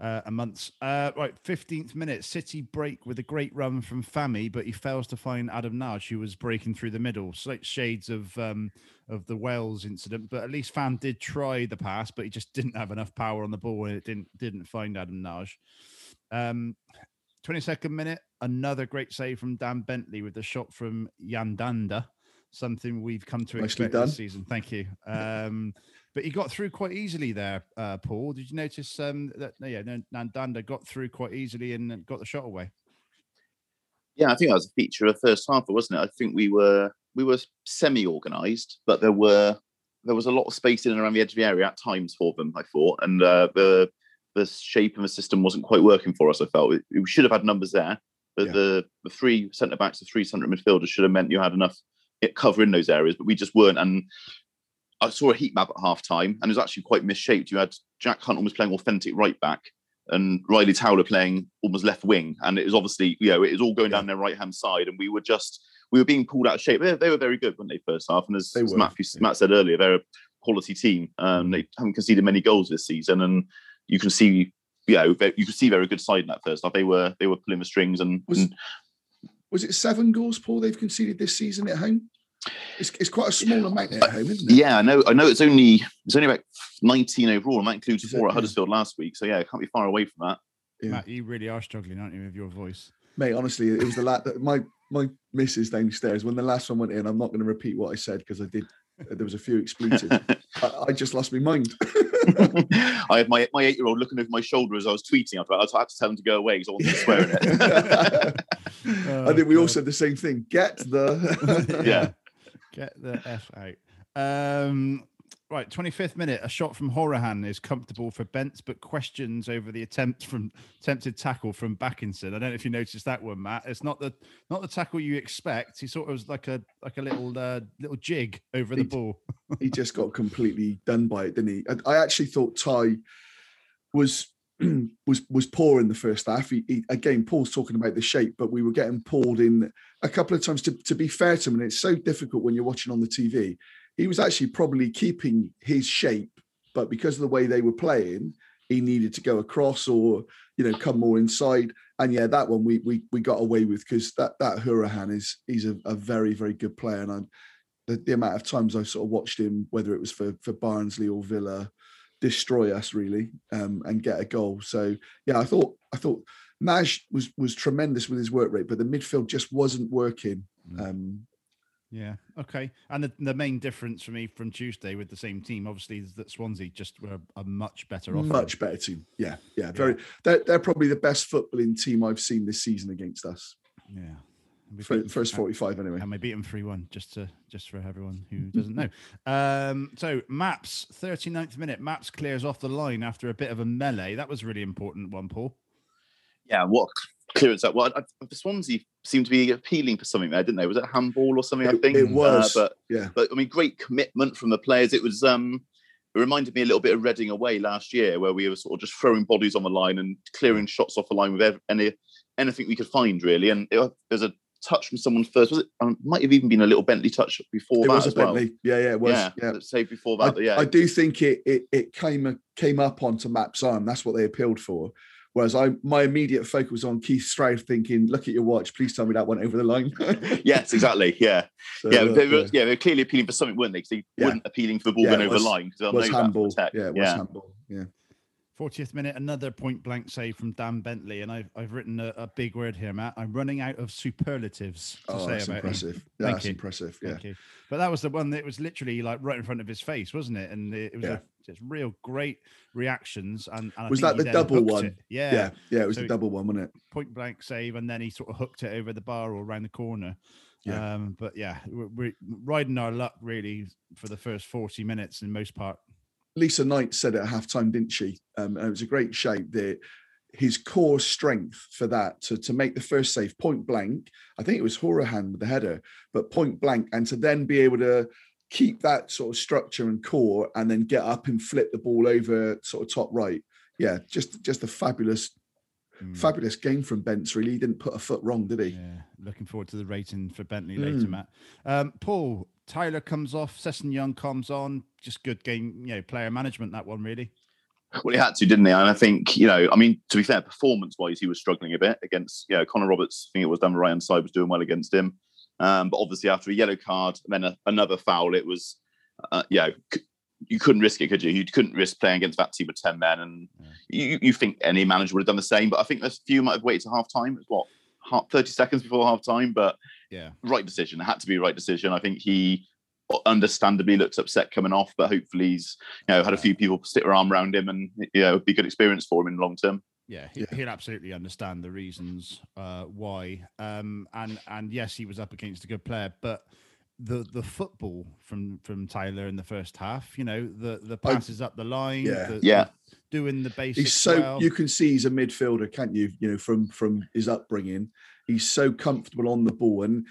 uh, and months. Uh, right, 15th minute, City break with a great run from Fami, but he fails to find Adam Nagy, who was breaking through the middle. Slight shades of um, of the Wales incident, but at least Fam did try the pass, but he just didn't have enough power on the ball and it didn't didn't find Adam Nagy. Um, 22nd minute, another great save from Dan Bentley with the shot from Yan Dhanda, something we've come to Nicely expect done. this season. Thank you. Um, but he got through quite easily there, uh, Paul. Did you notice um, that? Yeah, no, Yan Dhanda got through quite easily and uh, got the shot away. Yeah, I think that was a feature of the first half, wasn't it? I think we were we were semi-organized, but there were there was a lot of space in and around the edge of the area at times for them. I thought, and uh, the the shape of the system wasn't quite working for us. I felt we, we should have had numbers there, but Yeah. the the three centre backs, the three centre midfielders should have meant you had enough cover in those areas, but we just weren't. And I saw a heat map at half time, and it was actually quite misshaped. You had Jack Hunt almost playing authentic right back, and Ryley Towler playing almost left wing, and it was obviously you know it was all going down their right hand side, and we were just we were being pulled out of shape. They, they were very good, weren't they, first half? And as, as Matt. Matt said earlier, they're a quality team. Um, they haven't conceded many goals this season, and you can see. You know, they- you can see they're a good side in that first half. They were they were pulling the strings, and, Was- and Was it seven goals, Paul? They've conceded this season at home. It's, it's quite a small amount at home, isn't it? yeah, I know. I know it's only it's only about nineteen overall, and that includes four at Yeah. Huddersfield last week. So yeah, it can't be far away from that. Yeah. Matt, you really are struggling, aren't you, with your voice? Mate, honestly, it was the last. My my missus downstairs when the last one went in. I'm not going to repeat what I said because I did. Uh, there was a few expletives. I, I just lost my mind. I had my my eight year old looking over my shoulder as I was tweeting. I had to tell him to go away because I wasn't swearing it. I think we all said the same thing. Get the Yeah. Get the F out. Um, right, 25th minute, a shot from Hourihane is comfortable for Bent, but questions over the attempt from attempted tackle from Bakinson. I don't know if you noticed that one, Matt. It's not the not the tackle you expect. He sort of was like a like a little uh, little jig over the ball. he just got completely done by it, didn't he? I, I actually thought Ty was was was poor in the first half. He, he, again, Paul's talking about the shape, but we were getting pulled in a couple of times. To, to be fair to him, and it's so difficult when you're watching on the TV. He was actually probably keeping his shape, but because of the way they were playing, he needed to go across or you know come more inside. And yeah, that one we we we got away with because that that Hourihane is he's a, a very very good player, and I the, the amount of times I sort of watched him, whether it was for for Barnsley or Villa, destroy us really um, and get a goal. So yeah, I thought I thought Nash was was tremendous with his work rate, but the midfield just wasn't working. Mm. Um, Yeah. Okay. And the, the main difference for me from Tuesday with the same team, obviously, is that Swansea just were a much better offering. much better team. Yeah, yeah, very. They're, they're probably the best footballing team I've seen this season against us. Yeah. And we beat Fir- them- First forty five anyway. And we beat them 3 1, just to just for everyone who doesn't know. Um, so Maps, 39th minute, Maps clears off the line after a bit of a melee. That was really important one, Paul. Yeah, what clearance that? Well, I, I, the Swansea seemed to be appealing for something there, didn't they? Was it handball or something? I think it was, Uh, but yeah. but I mean, great commitment from the players. It was um, it reminded me a little bit of Reading away last year, where we were sort of just throwing bodies on the line and clearing shots off the line with any anything we could find, really. And it, there's a touch from someone first. Was it? Um, might have even been a little Bentley touch before It that was a as well. Bentley. Yeah, yeah, it was. yeah, Yeah, save before I, that. yeah, I do think it it it came came up onto Map's arm. That's what they appealed for. Whereas I my immediate focus was on Keith Stroud thinking, look at your watch, please tell me that went over the line. yes, exactly. Yeah, So, yeah, uh, they were, yeah, they were clearly appealing for something, weren't they? Because they Yeah. weren't appealing for the ball Yeah, going it over the line was know that from handball. Yeah, it was yeah. handball. Yeah. 40th minute, another point blank save from Dan Bentley. And I've, I've written a, a big word here, Matt. I'm running out of superlatives to Oh, say that's about him. impressive. Yeah, Thank that's you. impressive. Yeah. Thank you. But that was the one that was literally like right in front of his face, wasn't it? And it, it was Yeah. a, just real great reactions. And, and Was that the double one? it. Yeah, Yeah. Yeah. It was So- the double one, wasn't it? point blank save, and then he sort of hooked it over the bar or around the corner. Yeah. Um, but yeah, we're, we're riding our luck really for the first 40 minutes in most part. Lisa Knight said it at halftime, didn't she? Um, and it was a great shape that his core strength for that to, to make the first save point blank. I think it was Hourihane with the header, but point blank, and to then be able to keep that sort of structure and core, and then get up and flip the ball over sort of top right. Yeah, just just a fabulous, Mm. fabulous game from Bents. Really, he didn't put a foot wrong, did he? Yeah, looking forward to the rating for Bentley later, Mm. Matt. Um, Paul Tyler comes off, Sesson Young comes on. Just good game, you know, player management. That one really. Well, he had to, didn't he? And I think, you know, I mean, to be fair, performance wise, he was struggling a bit against, you know, Connor Roberts, I think it was down the right hand side, was doing well against him. Um, but obviously, after a yellow card and then a, another foul, it was, uh, you know, c- you couldn't risk it, could you? You couldn't risk playing against that team with 10 men. And you, you think any manager would have done the same. But I think there's a few might have waited to half time. It was what, 30 seconds before half time. But Yeah, right decision. It had to be a right decision. I think he understandably looked upset coming off, but hopefully he's you know had a few people stick their arm around him and you know it'd be a good experience for him in the long term. yeah, he, Yeah. he'll absolutely understand the reasons uh, why. Um, and and yes, he was up against a good player, but the the football from from Towler in the first half, you know, the the I- passes up the line, Yeah. the, Yeah. the doing the basics. He's so well. you can see he's a midfielder, can't you? You know, from from his upbringing, he's so comfortable on the ball, and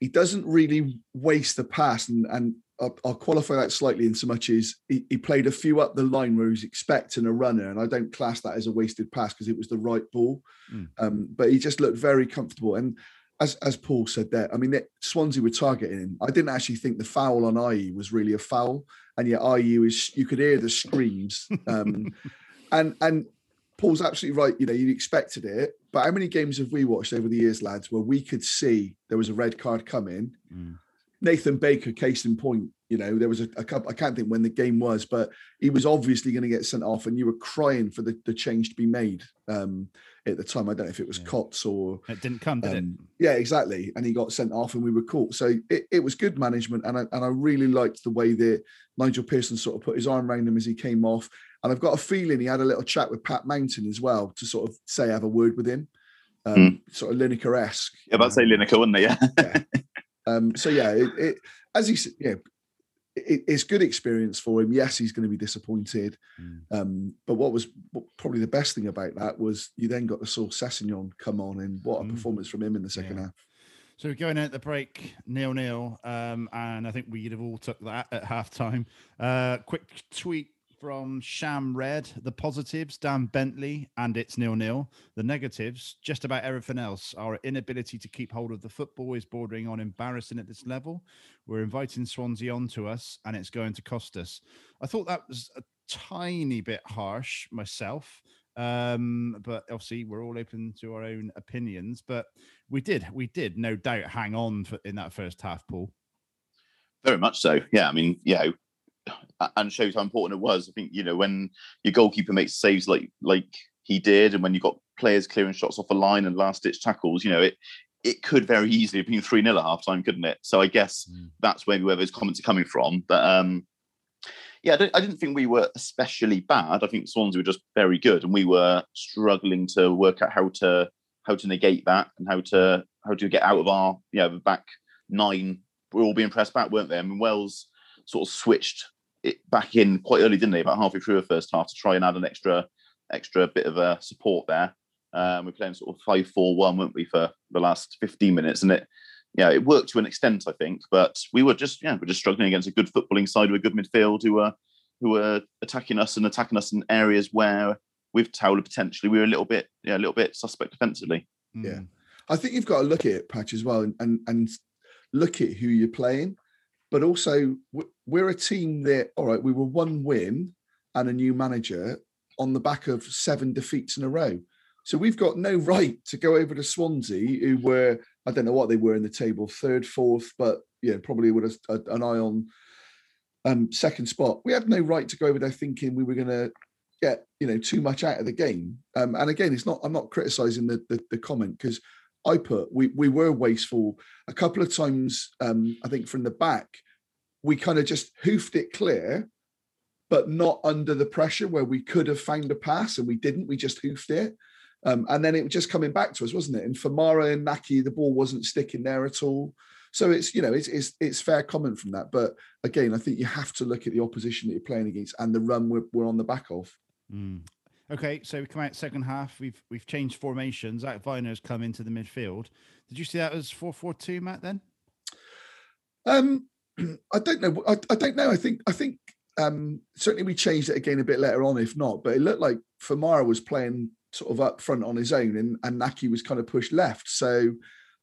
he doesn't really waste the pass. And and I'll, I'll qualify that slightly in so much as he, he played a few up the line where he's expecting a runner, and I don't class that as a wasted pass because it was the right ball. Mm. Um, but he just looked very comfortable, and as as Paul said there, I mean, that Swansea were targeting him. I didn't actually think the foul on Ayew was really a foul, and yet Ayew is you could hear the screams. Um, and and Paul's absolutely right. You know, you expected it, but how many games have we watched over the years, lads, where we could see there was a red card coming? Mm. Nathan Baker, case in point. You know, there was a, a couple. I can't think when the game was, but he was obviously going to get sent off, and you were crying for the, the change to be made um, at the time. I don't know if it was Yeah. Cots or It didn't come, did um, yeah, exactly. And he got sent off, and we were caught. So it, it was good management, and I, and I really liked the way that Nigel Pearson sort of put his arm around him as he came off. And I've got a feeling he had a little chat with Pat Mountain as well to sort of say have a word with him, um, sort of Lineker esque. Yeah, about to say Lineker, wouldn't they? Yeah. Um, so yeah, it, it as he said, yeah, it, it's good experience for him. Yes, he's going to be disappointed. Mm. Um, but what was probably the best thing about that was you then got the Saul Sessegnon come on, and what a Mm. performance from him in the second Yeah. half. So we're going out the break nil nil, um, and I think we'd have all took that at halftime. Uh, quick tweet from Sham Red: the positives, Dan Bentley, and it's nil nil. The negatives, just about everything else. Our inability to keep hold of the football is bordering on embarrassing at this level. We're inviting Swansea onto us, and it's going to cost us. I thought that was a tiny bit harsh myself. Um, but obviously we're all open to our own opinions. But we did, we did no doubt hang on for, in that first half, Paul. Very much so. Yeah, I mean, yeah, and shows how important it was. I think you know when your goalkeeper makes saves like like he did, and when you've got players clearing shots off the line and last ditch tackles, you know it it could very easily have been three 0 at half time, couldn't it? So I guess Mm. that's maybe where those comments are coming from. But um, yeah, I, don't, I didn't think we were especially bad. I think Swansea were just very good, and we were struggling to work out how to how to negate that and how to how to get out of our you know back nine. We're all being pressed back, weren't they? I mean, Wells sort of switched it back in quite early, didn't they? About halfway through the first half to try and add an extra extra bit of a support there. Um, we're playing sort of five four one, weren't we, for the last fifteen minutes, and it yeah, it worked to an extent, I think, but we were just yeah, we're just struggling against a good footballing side with a good midfield who were who were attacking us and attacking us in areas where with Towler potentially we were a little bit yeah, a little bit suspect defensively. Yeah. I think you've got to look at it, Patch, as well, and and, and look at who you're playing. But also, we're a team that, all right, we were one win and a new manager on the back of seven defeats in a row. So we've got no right to go over to Swansea, who were, I don't know what they were in the table, third, fourth, but yeah, probably with a, a- an eye on um, second spot. We had no right to go over there thinking we were going to get you know too much out of the game. Um, and again, it's not. I'm not criticizing the the, the comment because I put we we were wasteful a couple of times. Um, I think from the back, we kind of just hoofed it clear, but not under the pressure where we could have found a pass and we didn't. We just hoofed it. Um, and then it was just coming back to us, wasn't it? And for Mara and Nakhi, the ball wasn't sticking there at all. So it's you know it's it's it's fair comment from that. But again, I think you have to look at the opposition that you're playing against and the run we're, we're on the back of. Mm. Okay, so we come out second half. We've we've changed formations. Zach Vyner's come into the midfield. Did you see that as four four two, Matt? Then, um, I don't know. I, I don't know. I think I think um, certainly we changed it again a bit later on, if not. But it looked like Famara was playing sort of up front on his own, and, and Nakhi was kind of pushed left. So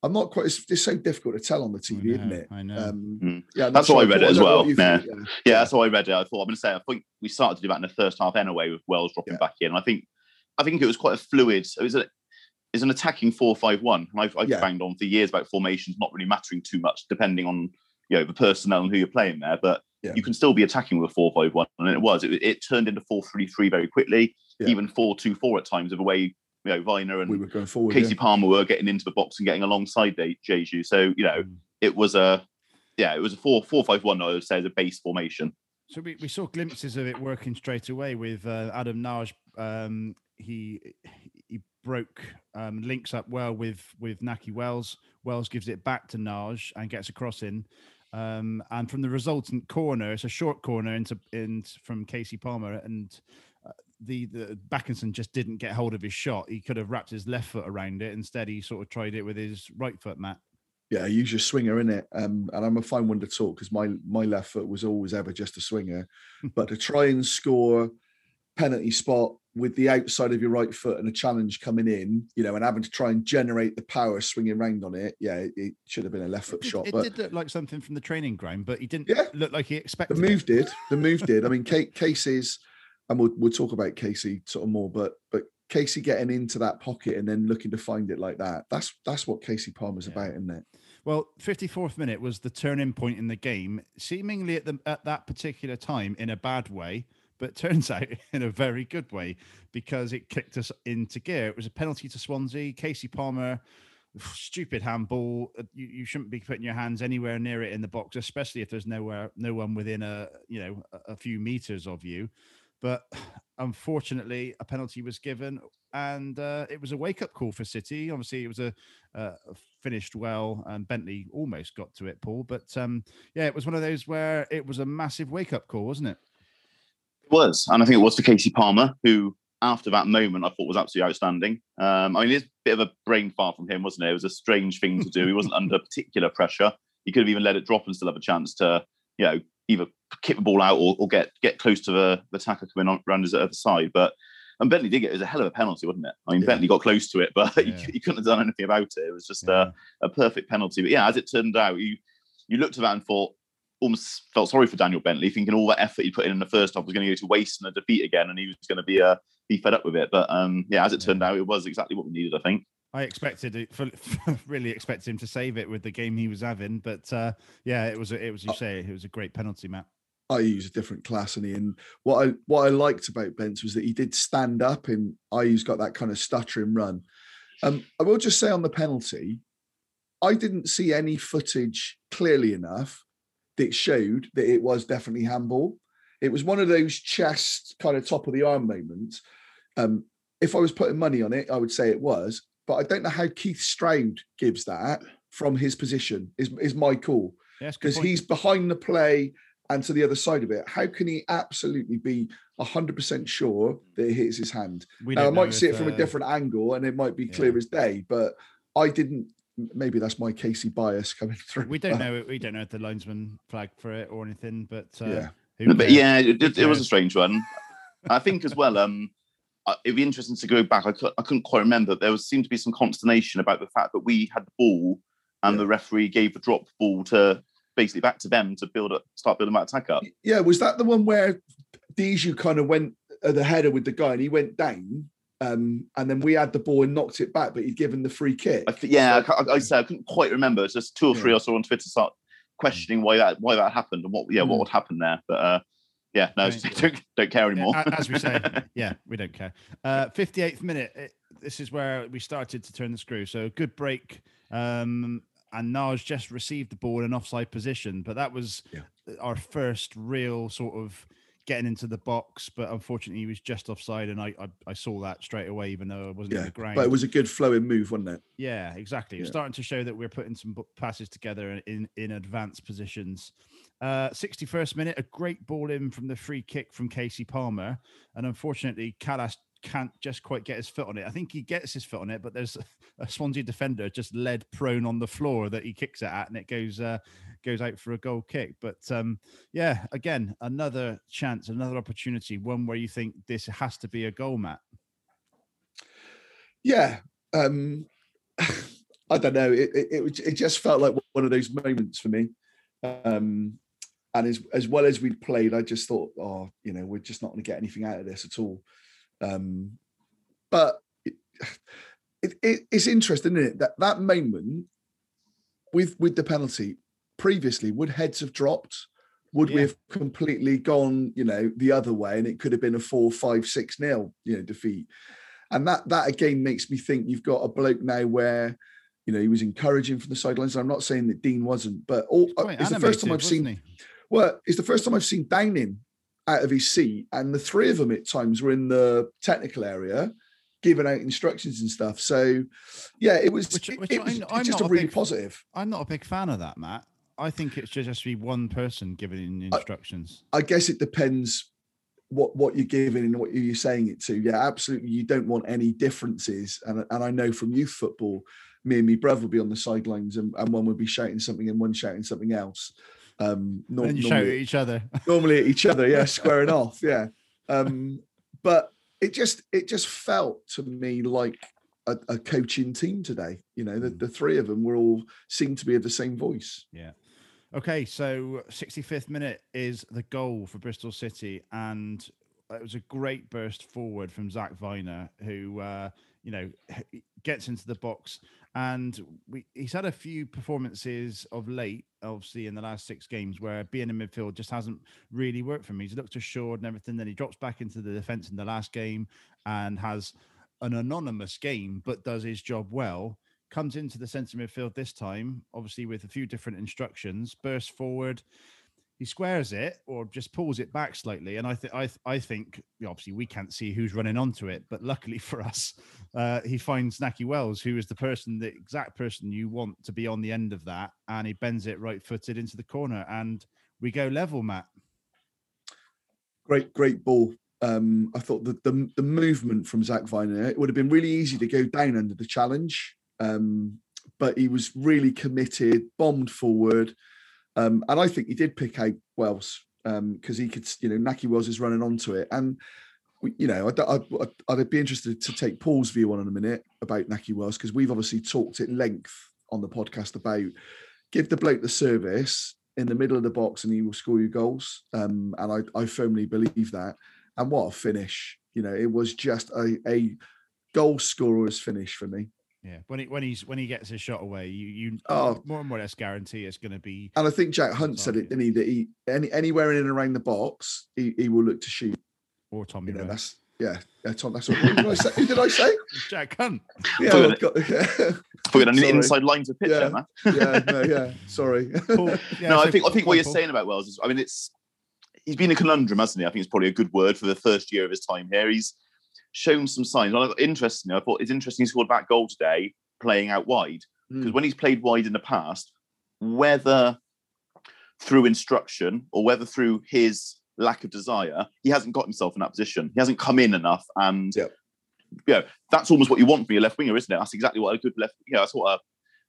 I'm not quite. It's, it's so difficult to tell on the TV, know, isn't it? I know. Um, Mm. yeah, I'm That's not how I sure. read it as well. what Yeah. think, yeah. Yeah, that's how I read it. I thought I'm going to say. I think we started to do that in the first half anyway, with Wells dropping Yeah. back in. I think, I think it was quite a fluid. It was a, it's an attacking four-five-one. And I've, I've Yeah. banged on for years about formations not really mattering too much, depending on you know the personnel and who you're playing there. But Yeah. you can still be attacking with a four-five-one, and it was. It, it turned into four-three-three very quickly, Yeah. even four-two-four at times of the way you know Vyner and We were going forward. Kasey yeah. Palmer were getting into the box and getting alongside De- Jeju. So you know Mm. it was a yeah, it was a four four five one. I would say as a base formation. So we, we saw glimpses of it working straight away with uh, Adam Nagy. Um, he he broke um, links up well with with Nakhi Wells. Wells gives it back to Nagy and gets a cross in. Um, and from the resultant corner, it's a short corner into in from Kasey Palmer, and the the Bakinson just didn't get hold of his shot. He could have wrapped his left foot around it. Instead, he sort of tried it with his right foot. Matt. yeah, use your swinger in it. Um, and I'm a fine one to talk because my my left foot was always ever just a swinger. but to try and score penalty spot with the outside of your right foot and a challenge coming in, you know, and having to try and generate the power swinging round on it, yeah, it, it should have been a left foot It, did, shot. it did look like something from the training ground, but he didn't Yeah. look like he the expected. it. move did. The move did. I mean, Kate Kasey's, and we'll we'll talk about Kasey sort of more, but but Kasey getting into that pocket and then looking to find it like that. That's that's what Kasey Palmer's Yeah. about, isn't it? Well, 54th minute was the turning point in the game, seemingly at the at that particular time in a bad way, but turns out in a very good way because it kicked us into gear. It was a penalty to Swansea. Kasey Palmer, stupid handball. Uh, You, you shouldn't be putting your hands anywhere near it in the box, especially if there's nowhere no one within a you know a, a few meters of you. But unfortunately, a penalty was given, and uh, it was a wake up call for City. Obviously, it was a uh, finished well, and Bentley almost got to it, Paul. But um, yeah, it was one of those where it was a massive wake up call, wasn't it? It was, and I think it was for Kasey Palmer, who after that moment I thought was absolutely outstanding. Um, I mean, it's a bit of a brain fart from him, wasn't it? It was a strange thing to do. He wasn't under particular pressure. He could have even let it drop and still have a chance to, you know, either kick the ball out or, or get get close to the, the attacker coming on around his other side. But and Bentley did get it was a hell of a penalty, wasn't it? I mean, Yeah. Bentley got close to it, but Yeah. he, he couldn't have done anything about it. It was just Yeah. a, a perfect penalty. But yeah, as it turned out, you you looked at that and thought, almost felt sorry for Daniel Bentley, thinking all that effort he put in in the first half was going to go to waste and a defeat again, and he was going to be uh, be fed up with it. But um, yeah, as it turned out, it was exactly what we needed. I think. I expected it, for, really expected him to save it with the game he was having, but uh, yeah, it was a, it was you Uh, say it was a great penalty, Matt. I use a different class and he and what I what I liked about Bence was that he did stand up and Ayew's got that kind of stuttering run. Um, I will just say on the penalty, I didn't see any footage clearly enough that showed that it was definitely handball. It was one of those chest kind of top of the arm moments. Um, if I was putting money on it, I would say it was, but I don't know how Keith Stroud gives that from his position. Is is my call Yeah, that's a good because he's behind the play and to the other side of it. How can he absolutely be 100% sure that it hits his hand? we Now, I might see if, it from a uh, different angle and it might be clear yeah. as day, but I didn't. Maybe that's my Kasey bias coming through. We don't know. We don't know if the linesman flagged for it or anything, but uh, Yeah. who But yeah, it, it, it was a strange one. I think as well. Um, it'd be interesting to go back. I, cou- I couldn't quite remember. There was seemed to be some consternation about the fact that we had the ball and Yeah. the referee gave the drop ball to basically back to them to build up, start building that attack up. Yeah, was that the one where Diédhiou kind of went at the header with the guy and he went down? Um, and then we had the ball and knocked it back, but he'd given the free kick. I th- yeah, I, ca- I, I said I couldn't quite remember. It's just two or three Yeah. I saw on Twitter start questioning why that why that happened and what yeah what Mm. would happen there. But uh, Yeah, no, Right. don't, don't care anymore. Yeah, as we say, yeah, we don't care. Uh, 58th minute. it- this is where we started to turn the screw. So good break. Um, and Nagy just received the ball in an offside position, but that was Yeah. our first real sort of getting into the box. But unfortunately, he was just offside, and I I, I saw that straight away, even though I wasn't in the ground. but it was a good flowing move, wasn't it? Yeah, exactly. It's Yeah. starting to show that we're putting some passes together in in advanced positions. Uh, 61st minute, a great ball in from the free kick from Kasey Palmer, and unfortunately, Kalas can't just quite get his foot on it. I think he gets his foot on it, but there's a Swansea defender just led prone on the floor that he kicks it at, and it goes uh, goes out for a goal kick. But um, yeah, again, another chance, another opportunity, one where you think this has to be a goal, Matt. Yeah. Um, I don't know. It, it it just felt like one of those moments for me. Um, and as as well as we'd played, I just thought, oh, you know, we're just not going to get anything out of this at all. Um, but it, it, it- it's interesting, isn't it? That that moment with with the penalty previously, would heads have dropped? Would we have completely gone, you know, the other way, and it could have been a four, five, six nil, you know, defeat? And that that again makes me think you've got a bloke now where, you know, he was encouraging from the sidelines. I'm not saying that Dean wasn't, but all, Quite it's the first time I've seen he? well, it's the first time I've seen Downing out of his seat, and the three of them at times were in the technical area, giving out instructions and stuff. So, yeah, it was Which- which it was I'm- just not a really big- positive. I'm not a big fan of that, Matt. I think it should just be one person giving instructions. I guess it depends what what you're giving and what you're saying it to. Yeah, absolutely. You don't want any differences, and and I know from youth football, me and my brother would be on the sidelines, and, and one would be shouting something and one shouting something else. Um, nor- and you shout at normally- each other. normally at each other, yeah, squaring off, yeah. Um, but it just it just felt to me like a, a coaching team today. You know, the, Mm. the three of them were all seemed to be of the same voice. Yeah. Okay, so 65th minute is the goal for Bristol City, and it was a great burst forward from Zach Vyner, who uh, you know gets into the box, and we he's had a few performances of late, obviously in the last six games, where being in midfield just hasn't really worked for him. He's looked assured and everything. Then he drops back into the defense in the last game and has an anonymous game, but does his job well comes into the centre midfield this time, obviously with a few different instructions, bursts forward, he squares it or just pulls it back slightly. And I think I th- I think obviously we can't see who's running onto it, but luckily for us, uh, he finds Nakhi Wells, who is the person, the exact person you want to be on the end of that, and he bends it right footed into the corner, and we go level, Matt. Great, great ball. Um, I thought that the the movement from Zach Vyner, it would have been really easy to go down under the challenge. Um, but he was really committed, bombed forward. Um, and I think he did pick out Wells because he could, you know, Nakhi Wells is running onto it. And, you know, I'd, I'd, I'd be interested to take Paul's view on in a minute about Nakhi Wells because we've obviously talked at length on the podcast about give the bloke the service in the middle of the box and he will score you goals. Um, and I, I firmly believe that. And what a finish. You know, it was just a, a goal scorer's finish for me. Yeah, when he when he's when he gets his shot away, you you Oh. more and more less guarantee it's going to be And I think Jack Hunt said it, didn't he? That he any anywhere in and around the box, he, he will look to shoot. or Tommy You know, that's yeah, yeah, Tom. That's what who did I say? Who did I say? Jack Hunt. Yeah, Good. I've got- yeah, I thought we had an Sorry. inside line to pitch Yeah. man. yeah, no, yeah. Sorry. Paul, yeah, no, so I think I think what you're saying about Wells is, I mean, it's he's been a conundrum, hasn't he? I think it's probably a good word for the first year of his time here. He's shown some signs. And I- Interestingly, I thought it's interesting he scored that goal today playing out wide because Mm. when he's played wide in the past, whether through instruction or whether through his lack of desire, he hasn't got himself in that position. He hasn't come in enough, and yeah, you know that's almost what you want from your left winger, isn't it? That's exactly what a good left. You know, that's what a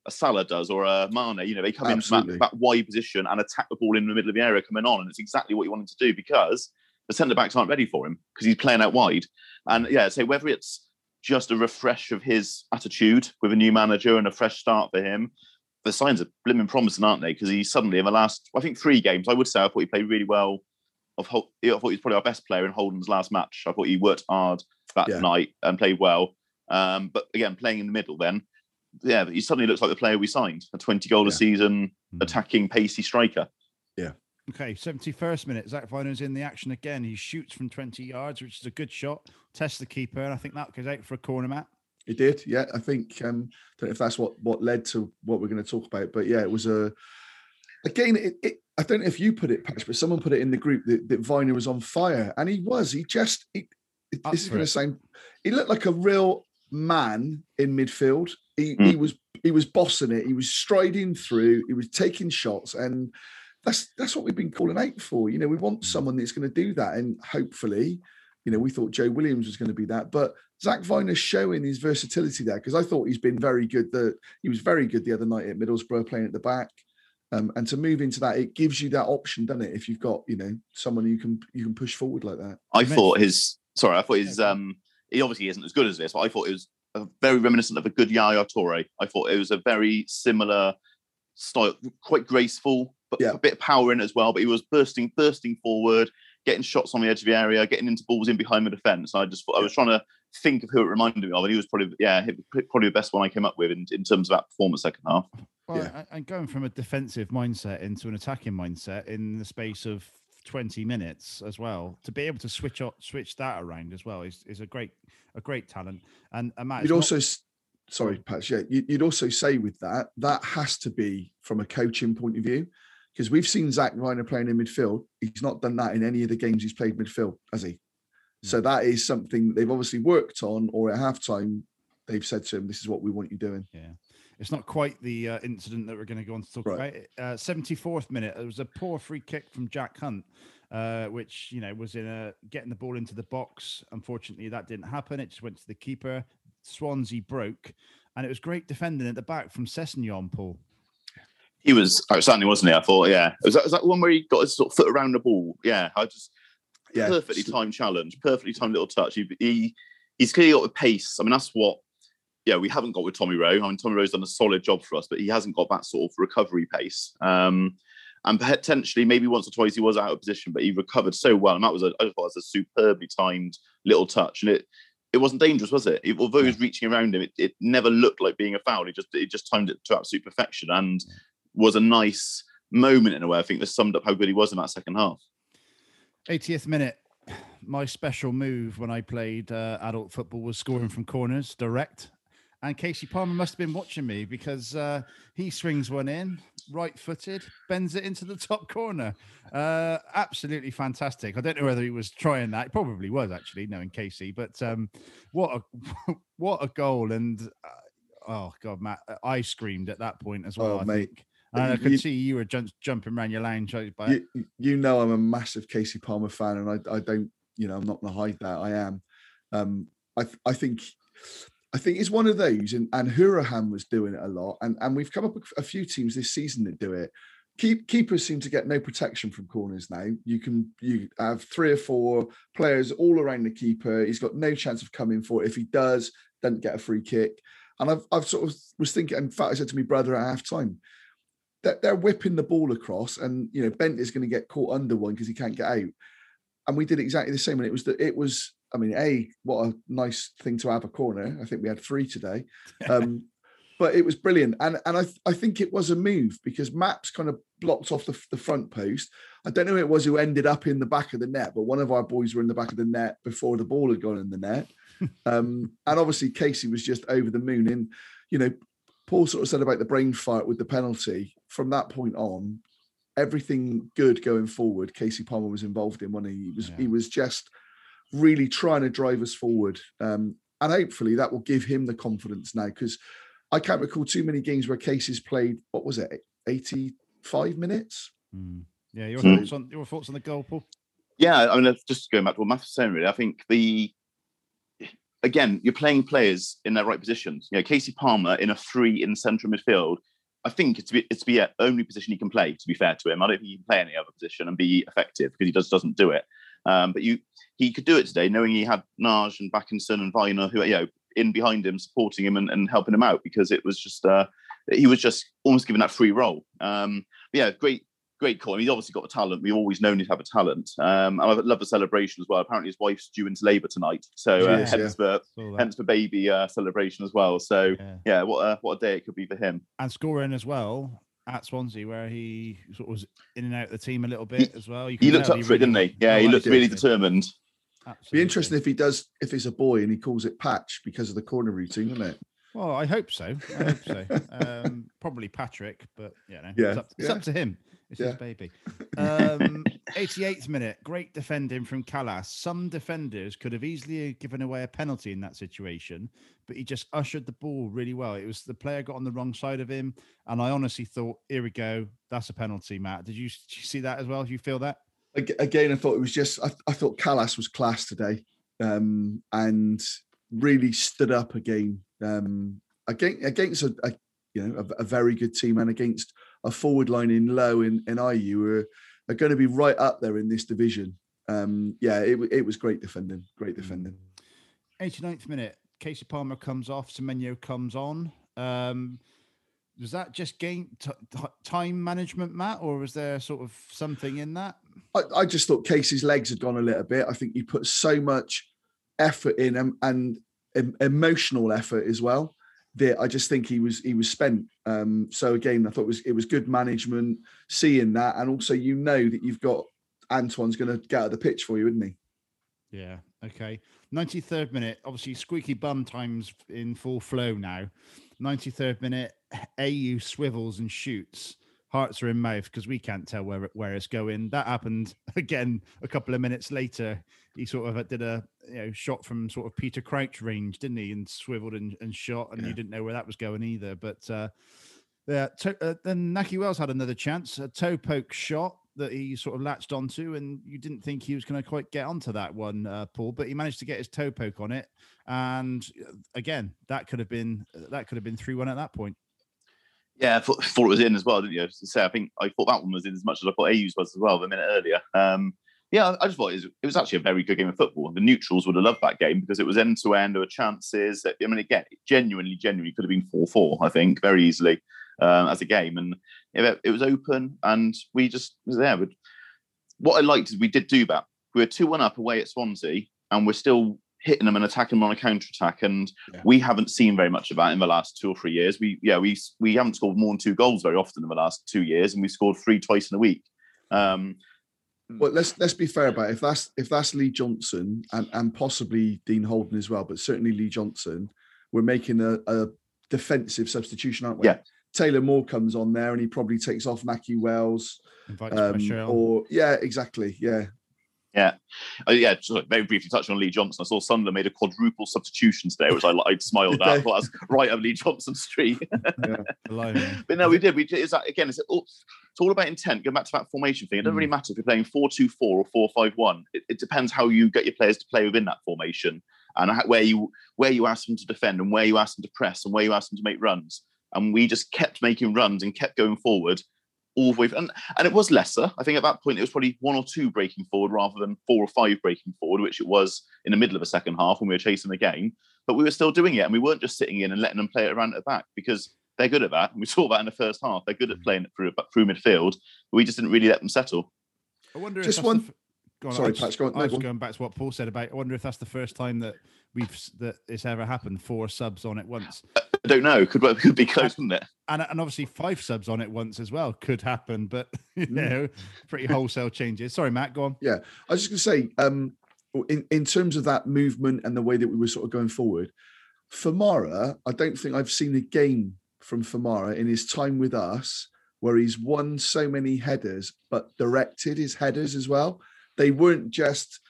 a Salah does or a Mane. You know, they come in from that, that wide position and attack the ball in the middle of the area coming on, and it's exactly what you want him to do because the centre backs aren't ready for him because he's playing out wide. And yeah, so whether it's just a refresh of his attitude with a new manager and a fresh start for him, the signs are blimmin' promising, aren't they? Because he suddenly, in the last, I think three games, I would say I thought he played really well. I thought he was probably our best player in Holden's last match. I thought he worked hard that Yeah. night and played well. Um, but again, playing in the middle, then yeah, he suddenly looks like the player we signed, a 20 goal a season Mm. attacking pacey striker. Okay, 71st minute. Zach Vyner's in the action again. He shoots from 20 yards, which is a good shot. Tests the keeper, and I think that goes out for a corner, Matt. He did, yeah. I think um, don't know if that's what what led to what we're going to talk about, but yeah, it was a again. It, it, I don't know if you put it, Patch, but someone put it in the group that, that Vyner was on fire, and he was. He just he, it- Up this is going to sound. He looked like a real man in midfield. He Mm. he was he was bossing it. He was striding through. He was taking shots, and that's that's what we've been calling out for. You know, we want someone that's going to do that, and hopefully, you know, we thought Joe Williams was going to be that, but Zach Vyner's showing his versatility there because I thought he's been very good. That he was very good the other night at Middlesbrough playing at the back. Um, and to move into that, it gives you that option, doesn't it? If you've got, you know, someone you can you can push forward like that. I You thought his sorry, I thought his um he obviously isn't as good as this, but I thought it was a very reminiscent of a good Yaya Toure. I thought it was a very similar style, quite graceful, but Yeah. a bit of power in as well. But he was bursting, bursting forward, getting shots on the edge of the area, getting into balls in behind the defence. I just thought I was trying to think of who it reminded me of, and he was probably yeah, probably the best one I came up with in, in terms of that performance second half. Well, Yeah. a- and going from a defensive mindset into an attacking mindset in the space of 20 minutes as well, to be able to switch up, switch that around as well is, is a great a great talent. And, and Matt, You'd it's not- also, sorry, Patch, yeah, you'd also say with that that has to be from a coaching point of view because we've seen Zach Vyner playing in midfield. He's not done that in any of the games he's played midfield, has he? So that is something they've obviously worked on, or at halftime they've said to him, "This is what we want you doing." Yeah. It's not quite the uh, incident that we're going to go on to talk Right. about. Uh, 74th minute, it was a poor free kick from Jack Hunt, uh, which you know was in a getting the ball into the box. Unfortunately, that didn't happen. It just went to the keeper. Swansea broke, and it was great defending at the back from Sessegnon, Paul. He was certainly wasn't he? I thought, yeah. Was that, was that one where he got his sort of foot around the ball? Yeah, I just Yeah, perfectly timed challenge, perfectly timed little touch. He, he he's clearly got the pace. I mean, that's what yeah we haven't got with Tommy Rowe. I mean, Tommy Rowe's done a solid job for us, but he hasn't got that sort of recovery pace. Um, and potentially, maybe once or twice he was out of position, but he recovered so well, and that was a I thought it was a superbly timed little touch, and it. It wasn't dangerous, was it? It- Although he was reaching around him, it, it never looked like being a foul. He just it just timed it to absolute perfection and was a nice moment in a way. I think this summed up how good he was in that second half. 80th minute. My special move when I played uh, adult football was scoring from corners direct. And Kasey Palmer must have been watching me because uh, he swings one in, right footed, bends it into the top corner. Uh, absolutely fantastic. I don't know whether he was trying that. He probably was actually, knowing Kasey. But um, what a what a goal! And uh, oh god, Matt, I screamed at that point as well. Oh, I mate. think. And I could You- see you were jump, jumping around your lounge. By you, you know I'm a massive Kasey Palmer fan, and I, I don't, you know, I'm not going to hide that. I am. Um, I, I think, I think it's one of those, and and Hourihane was doing it a lot, and and we've come up with a few teams this season that do it. Keep, keepers seem to get no protection from corners now. You can you have three or four players all around the keeper. He's got no chance of coming for it. If he does, doesn't get a free kick. And I've I've sort of was thinking. In fact, I said to my brother at half time, that they're whipping the ball across, and you know Bent is going to get caught under one because he can't get out. And we did exactly the same. And it was that it was. I mean, a what a nice thing to have a corner. I think we had three today, um, but it was brilliant. And and I I think it was a move because Maps kind of blocked off the, the front post. I don't know who it was who ended up in the back of the net, but one of our boys were in the back of the net before the ball had gone in the net. Um, and obviously Kasey was just over the moon. And you know, Paul sort of said about the brain fart with the penalty. From that point on, everything good going forward, Kasey Palmer was involved in when he was he was just really trying to drive us forward. Um, and hopefully that will give him the confidence now because I can't recall too many games where Kasey's played, what was it, 85 minutes? Mm. Yeah, your Mm. thoughts on your thoughts on the goal, Paul? Yeah, I mean, just going back to what Matt was saying, really, I think the again, you're playing players in their right positions. You know, Kasey Palmer in a free in central midfield. I think it's be, it's the only position he can play. To be fair to him, I don't think he can play any other position and be effective because he just doesn't do it. Um, but you, he could do it today, knowing he had Nagy and Bakinson and Vyner, who you know in behind him, supporting him and, and helping him out because it was just uh, he was just almost given that free role. Um, yeah, great, great call. I mean, he's obviously got a talent. We've always known he'd have a talent. Um, and I love the celebration as well. Apparently, his wife's due into labour tonight, so uh, Yes, hence the Saw hence the baby uh, celebration as well. So Yeah. yeah, what a what a day it could be for him. And scoring as well. at Swansea, where he sort of was in and out of the team a little bit as well. You He looked tell up for it, didn't he? Yeah, he looked really determined. Absolutely. Be interesting if he does if he's a boy and he calls it patch because of the corner routine, isn't it? Well, I hope so. I hope so. Um, probably Patrick, but you know, Yeah, it's, up, it's yeah. up to him. It's Yeah. his baby. Um, 88th minute, great defending from Kalas. Some defenders could have easily given away a penalty in that situation, but he just ushered the ball really well. It was the player got on the wrong side of him, and I honestly thought, here we go, that's a penalty, Matt. Did you, did you see that as well? Do you feel that? Again, I thought it was just I, I thought Kalas was class today, um, and really stood up again um, against against a, a you know a, a very good team and against a forward line in low in, in Ayew are, are going to be right up there in this division. Um, yeah, it, it was great defending, great defending. 89th minute, Kasey Palmer comes off, Semenyo comes on. Um, was that just game t- t- time management, Matt, or was there sort of something in that? I, I just thought Kasey's legs had gone a little bit. I think he put so much effort in and, and em- emotional effort as well. That I just think he was he was spent. Um, so again, I thought it was it was good management, seeing that, and also you know that you've got Antoine's going to get out of the pitch for you, isn't he? Yeah. Okay. 93rd minute, obviously squeaky bum times in full flow now. 93rd minute, Ayew swivels and shoots. Hearts are in mouth because we can't tell where it- where it's going. That happened again a couple of minutes later. He sort of did a you know shot from sort of Peter Crouch range, didn't he? And swiveled and, and shot, and you didn't know where that was going either. But uh, yeah, to, uh, then Nakhi Wells had another chance, a toe poke shot that he sort of latched onto, and you didn't think he was going to quite get onto that one, uh, Paul, but he managed to get his toe poke on it, and uh, again, that could have been that could have been three one at that point. Yeah, I thought, thought it was in as well, didn't you? Say, I think I thought that one was in as much as I thought Ayew's was as well a minute earlier. Um, yeah, I- just thought it was, it was actually a very good game of football. The neutrals would have loved that game because it was end to end. There were chances. That, I mean, again, genuinely, genuinely could have been 4 4, I think, very easily um, as a game. And it, it was open and we just was there. But what I liked is we did do that. We were 2 1 up away at Swansea and we're still hitting them and attacking them on a counter attack. And Yeah. we haven't seen very much of that in the last two or three years. We yeah we we haven't scored more than two goals very often in the last two years, and we scored three twice in a week. Um, Well, let's let's be fair about it. if that's if that's Lee Johnson and and possibly Dean Holden as well, but certainly Lee Johnson, we're making a, a defensive substitution, aren't we? Yeah. Taylor Moore comes on there and he probably takes off Nakhi Wells. Invites Um, pressure or yeah, exactly. Yeah. Yeah, uh, yeah. Just very briefly touching on Lee Johnson, I saw Sunderland made a quadruple substitution today, which I, I smiled at. I thought that's right up Lee Johnson Street. Blimey. But no, we did. We did. That, again. It's all, it's all about intent. Going back to that formation thing. It doesn't really matter if you're playing four-two-four or four-five-one. It, it depends how you get your players to play within that formation and where you where you ask them to defend and where you ask them to press and where you ask them to make runs. And we just kept making runs and kept going forward all the way. And and it was lesser. I think at that point it was probably one or two breaking forward rather than four or five breaking forward, which it was in the middle of a second half when we were chasing the game. But we were still doing it, and we weren't just sitting in and letting them play it around at the back because they're good at that. And we saw that in the first half. They're good at mm. playing it through through midfield. But we just didn't really let them settle. I wonder if Just that's one- The, go on, Sorry, I just- Patch, go on. I was go on. going back to what Paul said about. I wonder if that's the first time that we've that it's ever happened. Four subs on at once, I don't know. Could could be close, couldn't it? and and obviously five subs on it once as well could happen. But you Mm. know, pretty wholesale changes. Sorry, Matt. Go on. Yeah, I was just going to say, um, in, in terms of that movement and the way that we were sort of going forward, Famara, I don't think I've seen a game from Famara in his time with us where he's won so many headers, but directed his headers as well. They weren't just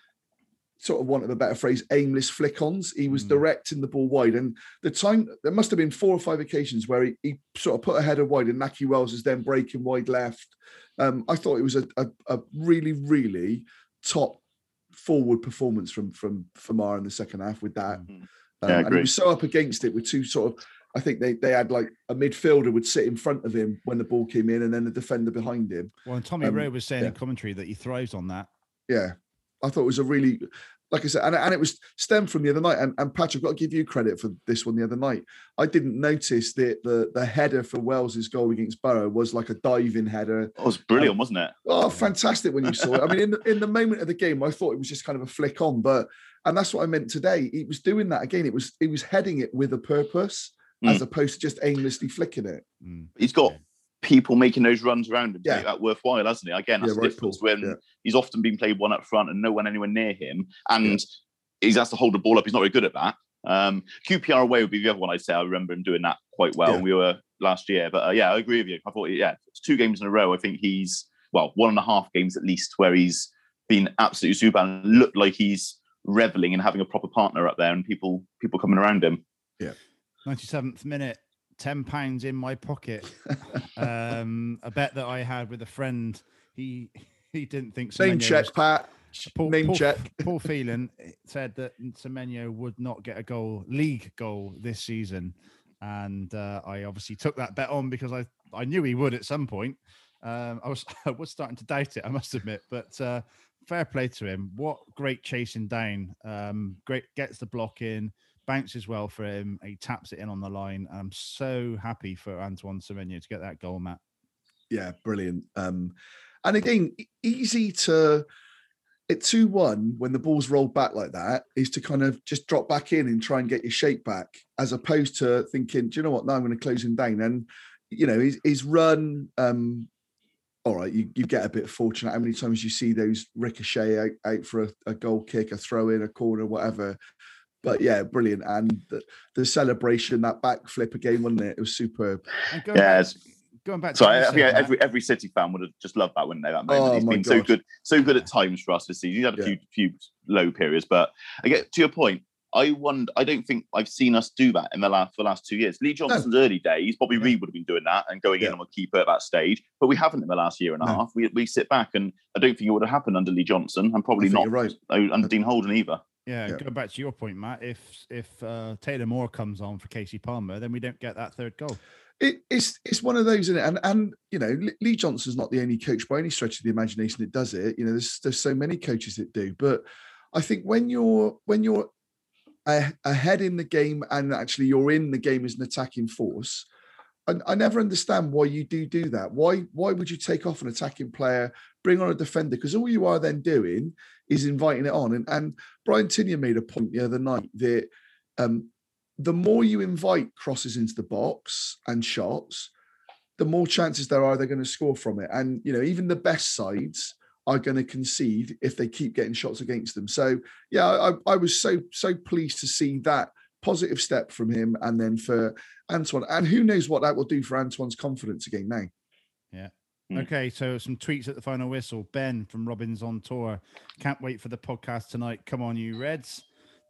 sort of want of a better phrase, aimless flick-ons. He was Mm. directing the ball wide. And the time there must have been four or five occasions where he, he sort of put a header wide and Nakhi Wells is then breaking wide left. Um, I thought it was a, a, a really, really top forward performance from from Famar in the second half with that. Mhm. Um, Yeah, and he was so up against it with two sort of. I think they they had like a midfielder would sit in front of him when the ball came in, and then the defender behind him. Well, and Tommy Um, Rowe was saying in yeah. commentary that he thrives on that. Yeah, I thought it was a really, like I said, and, and it was stemmed from the other night. And, and Patrick, I've got to give you credit for this one the other night. I didn't notice that the the header for Wells's goal against Borough was like a diving header. It was brilliant, wasn't it? Oh, fantastic when you saw it. I mean, in the, in the moment of the game, I thought it was just kind of a flick on, but and that's what I meant today. He was doing that again. It was he was heading it with a purpose as opposed to just aimlessly flicking it. Mm. He's got Yeah. People making those runs around him to Yeah. make that worthwhile, hasn't he? Again, that's Yeah, the right, difference Paul. when Yeah. he's often been played one up front and no one anywhere near him, and he's has to hold the ball up. He's not very good at that. Um, QPR away would be the other one I'd say. I remember him doing that quite well. Yeah. We were last year, but uh, yeah, I agree with you. I thought, yeah, it's two games in a row. I think he's well, one and a half games at least where he's been absolutely super and looked like he's reveling and having a proper partner up there and people people coming around him. Yeah. 97th minute, ten pounds in my pocket. um, a bet that I had with a friend. He he didn't think Name Semenyo check, was- Pat. Paul, Name Paul, check. Paul Phelan said that Semenyo would not get a goal, league goal this season, and uh, I obviously took that bet on because I I knew he would at some point. Um, I was I was starting to doubt it, I must admit, but uh, fair play to him. What great chasing down! Um, great gets the block in, bounces well for him. He taps it in on the line. I'm so happy for Antoine Semenyo to get that goal, Matt. Yeah, brilliant. Um, and again, easy to at 2 1 when the ball's rolled back like that is to kind of just drop back in and try and get your shape back, as opposed to thinking, do you know what? Now I'm going to close him down. And, you know, his, his run, um, all right, you, you get a bit fortunate. How many times you see those ricochet out, out for a, a goal kick, a throw in, a corner, whatever. But yeah, brilliant. And the, the celebration, that backflip again, wasn't it? It was superb. Going Yeah, back, going back. So to I, you I said, think Matt, every every City fan would have just loved that, wouldn't they? That oh moment. Oh, He's my been so good, so good at times for us this season. He's had a Yeah. few few low periods, but I get to your point. I wonder. I don't think I've seen us do that in the last for the last two years. Lee Johnson's early days, Bobby Yeah. Reed would have been doing that and going Yeah. in on a keeper at that stage, but we haven't in the last year and a No. half. We we sit back, and I don't think it would have happened under Lee Johnson, and probably not right. under Dean Holden either. Yeah, Yeah. going back to your point, Matt. If if uh, Taylor Moore comes on for Kasey Palmer, then we don't get that third goal. It, it's it's one of those, is And and you know, Lee- Lee Johnson's not the only coach by any stretch of the imagination that does it. You know, there's there's so many coaches that do. But I think when you're when you're ahead in the game and actually you're in the game as an attacking force, I, I never understand why you do do that. Why why would you take off an attacking player, bring on a defender? Because all you are then doing is inviting it on. And and Brian Tinnion made a point the other night that um, the more you invite crosses into the box and shots, the more chances there are they're going to score from it. And you know, even the best sides are going to concede if they keep getting shots against them. So yeah, I, I was so so pleased to see that positive step from him, and then for Antoine. And who knows what that will do for Antoine's confidence again now. Mm. Okay, so some tweets at the final whistle. Ben from Robbins on tour. Can't wait for the podcast tonight. Come on, you Reds.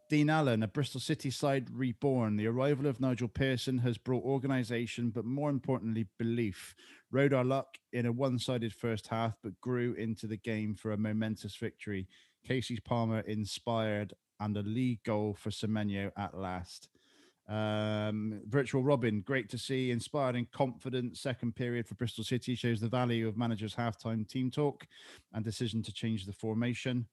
Dean Allen, a Bristol City side reborn. The arrival of Nigel Pearson has brought organisation, but more importantly, belief. Rode our luck in a one sided first half, but grew into the game for a momentous victory. Kasey's Palmer inspired and a league goal for Semenyo at last. Um, Virtual Robin, great to see. Inspired and confident second period for Bristol City shows the value of managers' halftime team talk and decision to change the formation.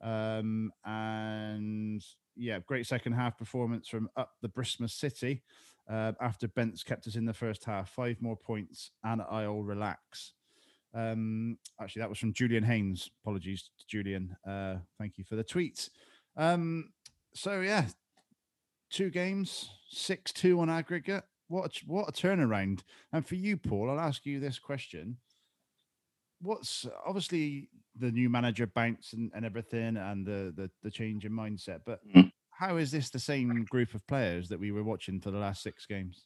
Um, and yeah, great second half performance from up the Bristmas City uh, after Bents kept us in the first half. Five more points and I'll relax. Um, actually, that was from Julian Haynes. Apologies to Julian. Uh, thank you for the tweet. Um, so yeah, two games, six two on aggregate. What a, what a turnaround! And for you, Paul, I'll ask you this question: What's obviously the new manager bounce and, and everything, and the, the the change in mindset, but Mm. how is this the same group of players that we were watching for the last six games?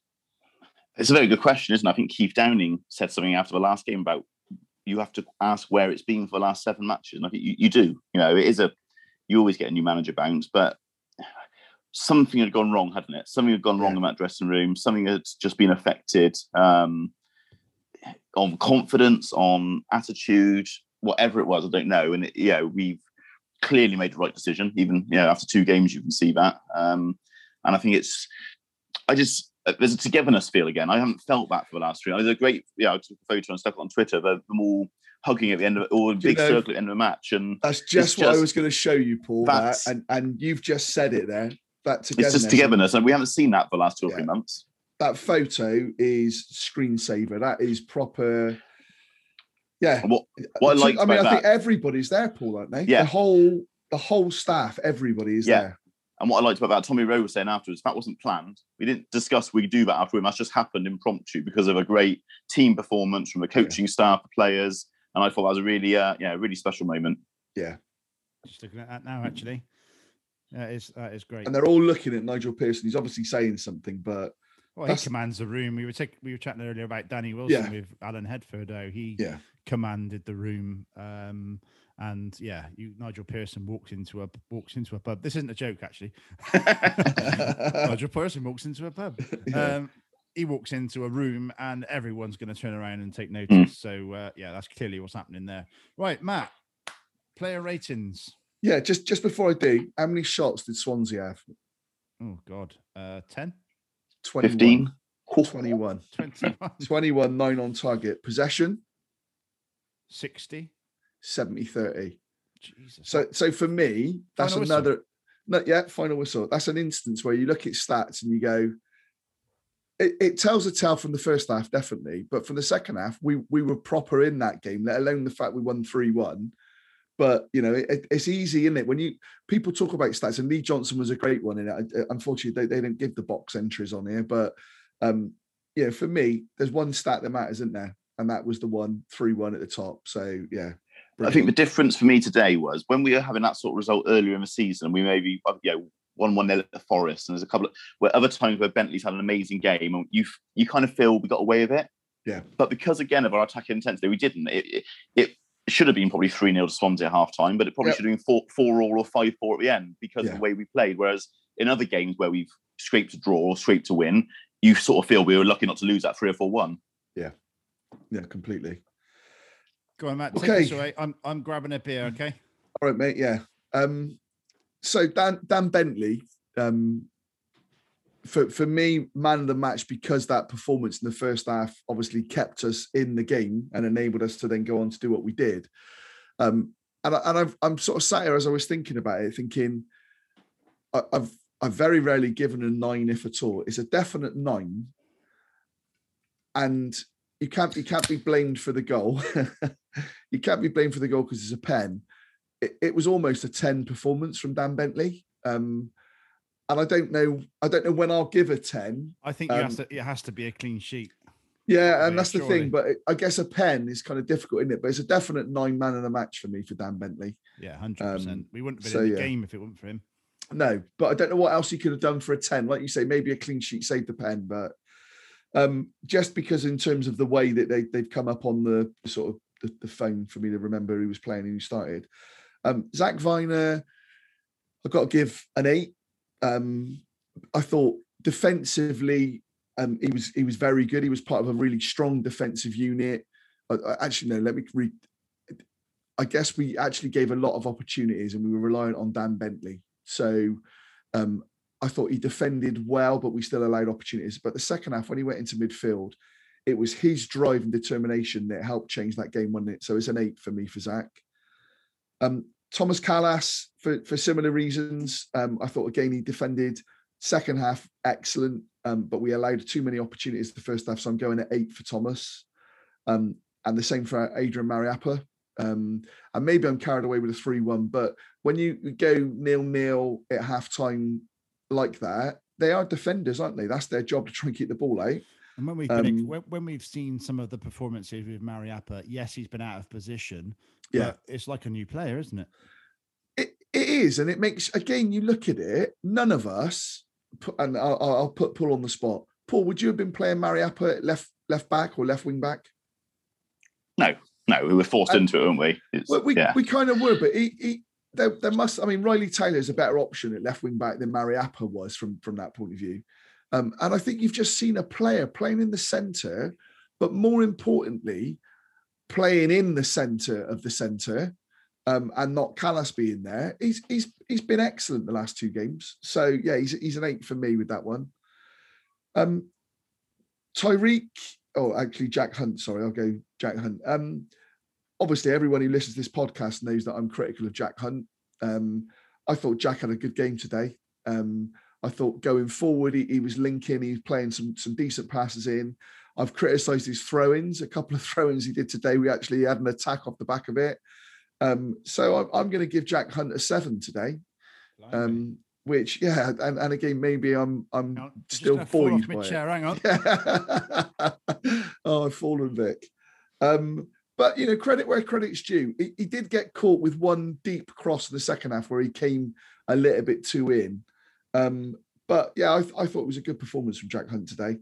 It's a very good question, isn't it? I think Keith Downing said something after the last game about you have to ask where it's been for the last seven matches. And I think you, you do. You know, it is a you always get a new manager bounce, but something had gone wrong, hadn't it? Something had gone wrong in that dressing room. Something had just been affected um, on confidence, on attitude, whatever it was. I don't know. And it, yeah, we've clearly made the right decision. Even you know, after two games, you can see that. Um, and I think it's. I just uh, there's a togetherness feel again. I haven't felt that for the last three. There's a great, yeah, I took a photo and stuck it on Twitter. They're them all hugging at the end of it, all a you big know- circle at the end of the match, and That's just what I was going to show you, Paul. That, and and you've just said it there. That it's just togetherness, and we haven't seen that for the last two or three months. That photo is screensaver. That is proper. Yeah. What what I So, liked I mean, about I think that, everybody's there, Paul, aren't they? Yeah. The whole the whole staff, everybody is Yeah. there. And what I liked about that, Tommy Rowe was saying afterwards, that wasn't planned. We didn't discuss we do that after afterwards. That's just happened impromptu because of a great team performance from the coaching staff, the players. And I thought that was a really, uh, yeah, really special moment. Yeah. Just looking at that now, actually. That is that is great. And they're all looking at Nigel Pearson. He's obviously saying something, but Well, he commands the room. We were take, we were chatting earlier about Danny Wilson Yeah. with Alan Headford. How he yeah, commanded the room. Um, and yeah, you, Nigel Pearson walks into a walks into a pub. This isn't a joke, actually. Nigel Pearson walks into a pub. Yeah. Um, he walks into a room, and everyone's going to turn around and take notice. So uh, yeah, that's clearly what's happening there. Right, Matt. Player ratings. Yeah. Just just before I do, how many shots did Swansea have? Oh God, uh, 10, 21. 15. 21. 21, 21, nine on target. Possession, 60. 70 30. Jesus. So so for me, that's Final whistle. another no, yeah, final whistle. That's an instance where you look at stats and you go, it, it tells a tale from the first half, definitely. But from the second half, we we were proper in that game, let alone the fact we won 3-1. But you know, it, it's easy, isn't it? When you people talk about stats, and Lee Johnson was a great one And. Uh, Unfortunately, they, they don't give the box entries on here, but um, yeah, for me, there's one stat that matters, isn't there? And that was the one 3-1 at the top. So yeah. I think the difference for me today was when we were having that sort of result earlier in the season, we maybe uh, you know one one nil at the Forest, and there's a couple of where other times where Bentley's had an amazing game, and you you kind of feel we got away with it. Yeah. But because again of our attacking intensity, we didn't. It it, it should have been probably three 0 to Swansea at half time, but it probably Yep. should have been four four all or five four at the end because Yeah. of the way we played. Whereas in other games where we've scraped to draw or scraped to win, you sort of feel we were lucky not to lose that three or four one. yeah, Yeah, completely. Go on, Matt. Take Okay. us away. I'm I'm grabbing a beer. Okay. All right, mate. Yeah. Um, so Dan Dan Bentley, um, for for me, man of the match because that performance in the first half obviously kept us in the game and enabled us to then go on to do what we did. Um, and I, and I've, I'm sort of sat here as I was thinking about it, thinking I, I've I've very rarely given a nine, if at all. It's a definite nine, and you can't you can't be blamed for the goal. you can't be blamed for the goal because it's a pen. It, it was almost a ten performance from Dan Bentley, um, and I don't know I don't know when I'll give a ten. I think Um, to, it has to be a clean sheet. Yeah, and that's the thing. But it, I guess a pen is kind of difficult, isn't it? But it's a definite nine man of the match for me for Dan Bentley. Yeah, hundred percent. um, We wouldn't have been so in the yeah. game if it wasn't for him. No, but I don't know what else he could have done for a 10. Like you say, maybe a clean sheet saved the pen, but um, just because in terms of the way that they, they've come up on the sort of the, the phone for me to remember who was playing and who started. Um, Zach Vyner, I've got to give an eight. Um, I thought defensively, um, he was he was very good. He was part of a really strong defensive unit. I, I- actually, no, let me read. I guess we actually gave a lot of opportunities and we were reliant on Dan Bentley. So um, I thought he defended well, but we still allowed opportunities. But the second half, when he went into midfield, it was his drive and determination that helped change that game, wasn't it? So it's an eight for me for Zach. Um, Thomas Kalas, for, for similar reasons, um, I thought again he defended. Second half, excellent, um, but we allowed too many opportunities the first half. So I'm going at eight for Thomas. Um, and the same for Adrian Mariappa. Um, and maybe I'm carried away with a 3 1, but when you go nil nil at halftime like that, they are defenders, aren't they? That's their job to try and keep the ball out. And when we've been, Um, when, when we've seen some of the performances with Mariappa, yes, he's been out of position. Yeah. but it's like a new player, isn't it? It, it is, and it makes again. You look at it. None of us, and I'll, I'll I'll put Paul on the spot. Paul, would you have been playing Mariappa at left left back or left wing back? No, no, we were forced And- into it, weren't we? It's, Well, we yeah. we kind of were, but he, he there, there must. I mean, Ryley Towler's a better option at left wing back than Mariappa was from from that point of view. Um, and I think you've just seen a player playing in the centre, but more importantly, playing in the centre of the centre, um, and not Kalas being there. He's he's he's been excellent the last two games. So yeah, he's he's an eight for me with that one. Um, Tyreeq, oh, actually Jack Hunt. Sorry, I'll go Jack Hunt. Um, obviously, everyone who listens to this podcast knows that I'm critical of Jack Hunt. Um, I thought Jack had a good game today. Um, I thought going forward, he, he was linking, he was playing some some decent passes in. I've criticised his throw-ins. A couple of throw-ins he did today. We actually had an attack off the back of it. Um, so I'm, I'm going to give Jack Hunt a seven today. Um, which yeah, and, and again maybe I'm I'm Hang on, I'm just still buoyed my by it. chair. Hang on. Yeah. oh, I've fallen, Vic. Um, but you know, credit where credit's due. He, he did get caught with one deep cross in the second half where he came a little bit too in. Um, but yeah, I, I thought it was a good performance from Jack Hunt today.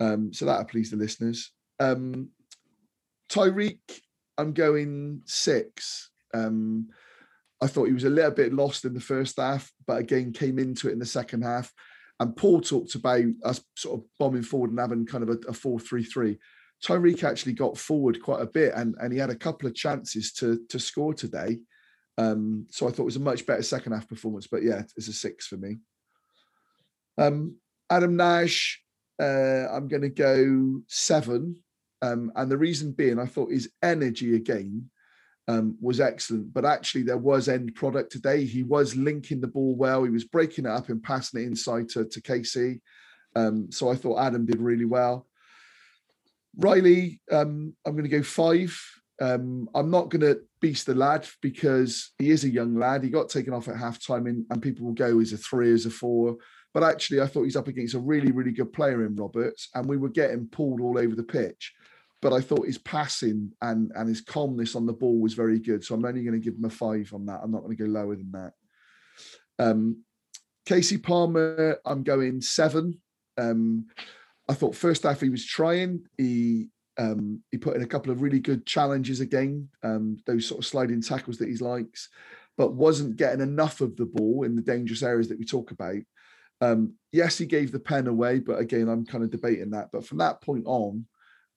Um, so that'll please the listeners. Um, Tyreeq, I'm going six. Um, I thought he was a little bit lost in the first half, but again came into it in the second half. And Paul talked about us sort of bombing forward and having kind of a, a 4 3 3. Tyreeq actually got forward quite a bit and, and he had a couple of chances to, to score today. Um, so I thought it was a much better second half performance. But yeah, it's a six for me. Um, Adam Nagy, uh, I'm going to go seven. Um, and the reason being, I thought his energy again um, was excellent. But actually, there was end product today. He was linking the ball well. He was breaking it up and passing it inside to, to Kasey. Um, so I thought Adam did really well. Ryley, um, I'm going to go five. Um, I'm not going to beast the lad because he is a young lad. He got taken off at halftime, and, and people will go, is a three, is a four. But actually, I thought he's up against a really, really good player in Roberts, and we were getting pulled all over the pitch. But I thought his passing and and his calmness on the ball was very good. So I'm only going to give him a five on that. I'm not going to go lower than that. Um, Kasey Palmer, I'm going seven. Um, I thought first half he was trying. He um, he put in a couple of really good challenges again, um, those sort of sliding tackles that he likes, but wasn't getting enough of the ball in the dangerous areas that we talk about. Um, yes, he gave the pen away, but again, I'm kind of debating that. But from that point on,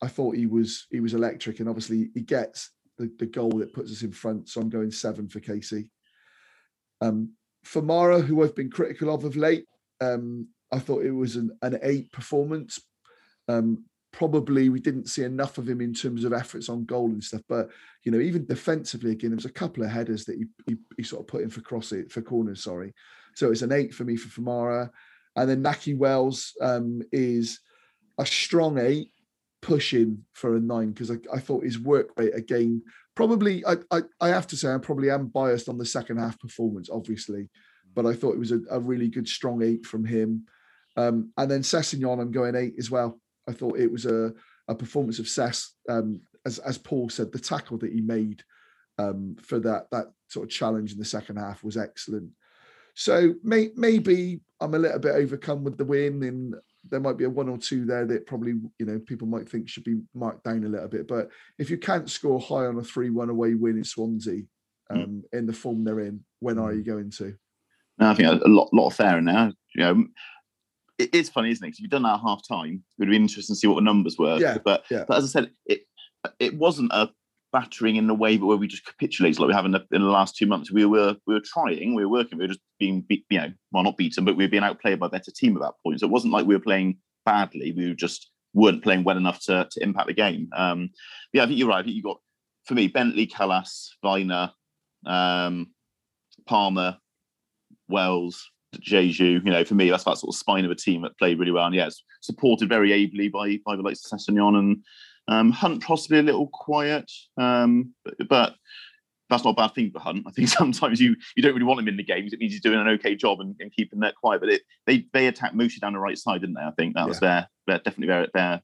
I thought he was he was electric, and obviously he gets the, the goal that puts us in front. So I'm going seven for Kasey. Um, Famara, who I've been critical of of late, um, I thought it was an, an eight performance. Um, probably we didn't see enough of him in terms of efforts on goal and stuff. But you know, even defensively, again, there was a couple of headers that he, he, he sort of put in for cross it for corners. Sorry, so it's an eight for me for Famara, and then Nakhi Wells um, is a strong eight, pushing for a nine because I, I thought his work rate again probably I, I I have to say I probably am biased on the second half performance, obviously, but I thought it was a, a really good strong eight from him. Um, and then Sessegnon, I'm going eight as well. I thought it was a, a performance of Sess, um, as as Paul said, the tackle that he made um, for that that sort of challenge in the second half was excellent. So may, maybe I'm a little bit overcome with the win, and there might be a one or two there that probably you know people might think should be marked down a little bit. But if you can't score high on a three-one away win in Swansea, um, in the form they're in, when are you going to? No, I think a lot, lot fairer now. You know, it is funny, isn't it? 'Cause if you've done that at half time, it would be interesting to see what the numbers were. Yeah, but yeah. but as I said, it it wasn't a battering in the way, but where we just capitulated like we have in the, in the last two months. We were we were trying, we were working, we were just being beat, you know, well not beaten, but we were being outplayed by a better team at that point. So it wasn't like we were playing badly. We were just weren't playing well enough to to impact the game. Um, yeah, I think you're right. I think you got for me Bentley, Kalas, Vyner, um, Palmer, Wells, Diédhiou, you know, for me, that's that sort of spine of a team that played really well. And yes, supported very ably by by the likes of Sessegnon and um, Hunt, possibly a little quiet, um, but, but that's not a bad thing for Hunt. I think sometimes you you don't really want him in the games. It means he's doing an okay job and, and keeping that quiet. But it, they they attacked mostly down the right side, didn't they? I think that was their, their definitely their their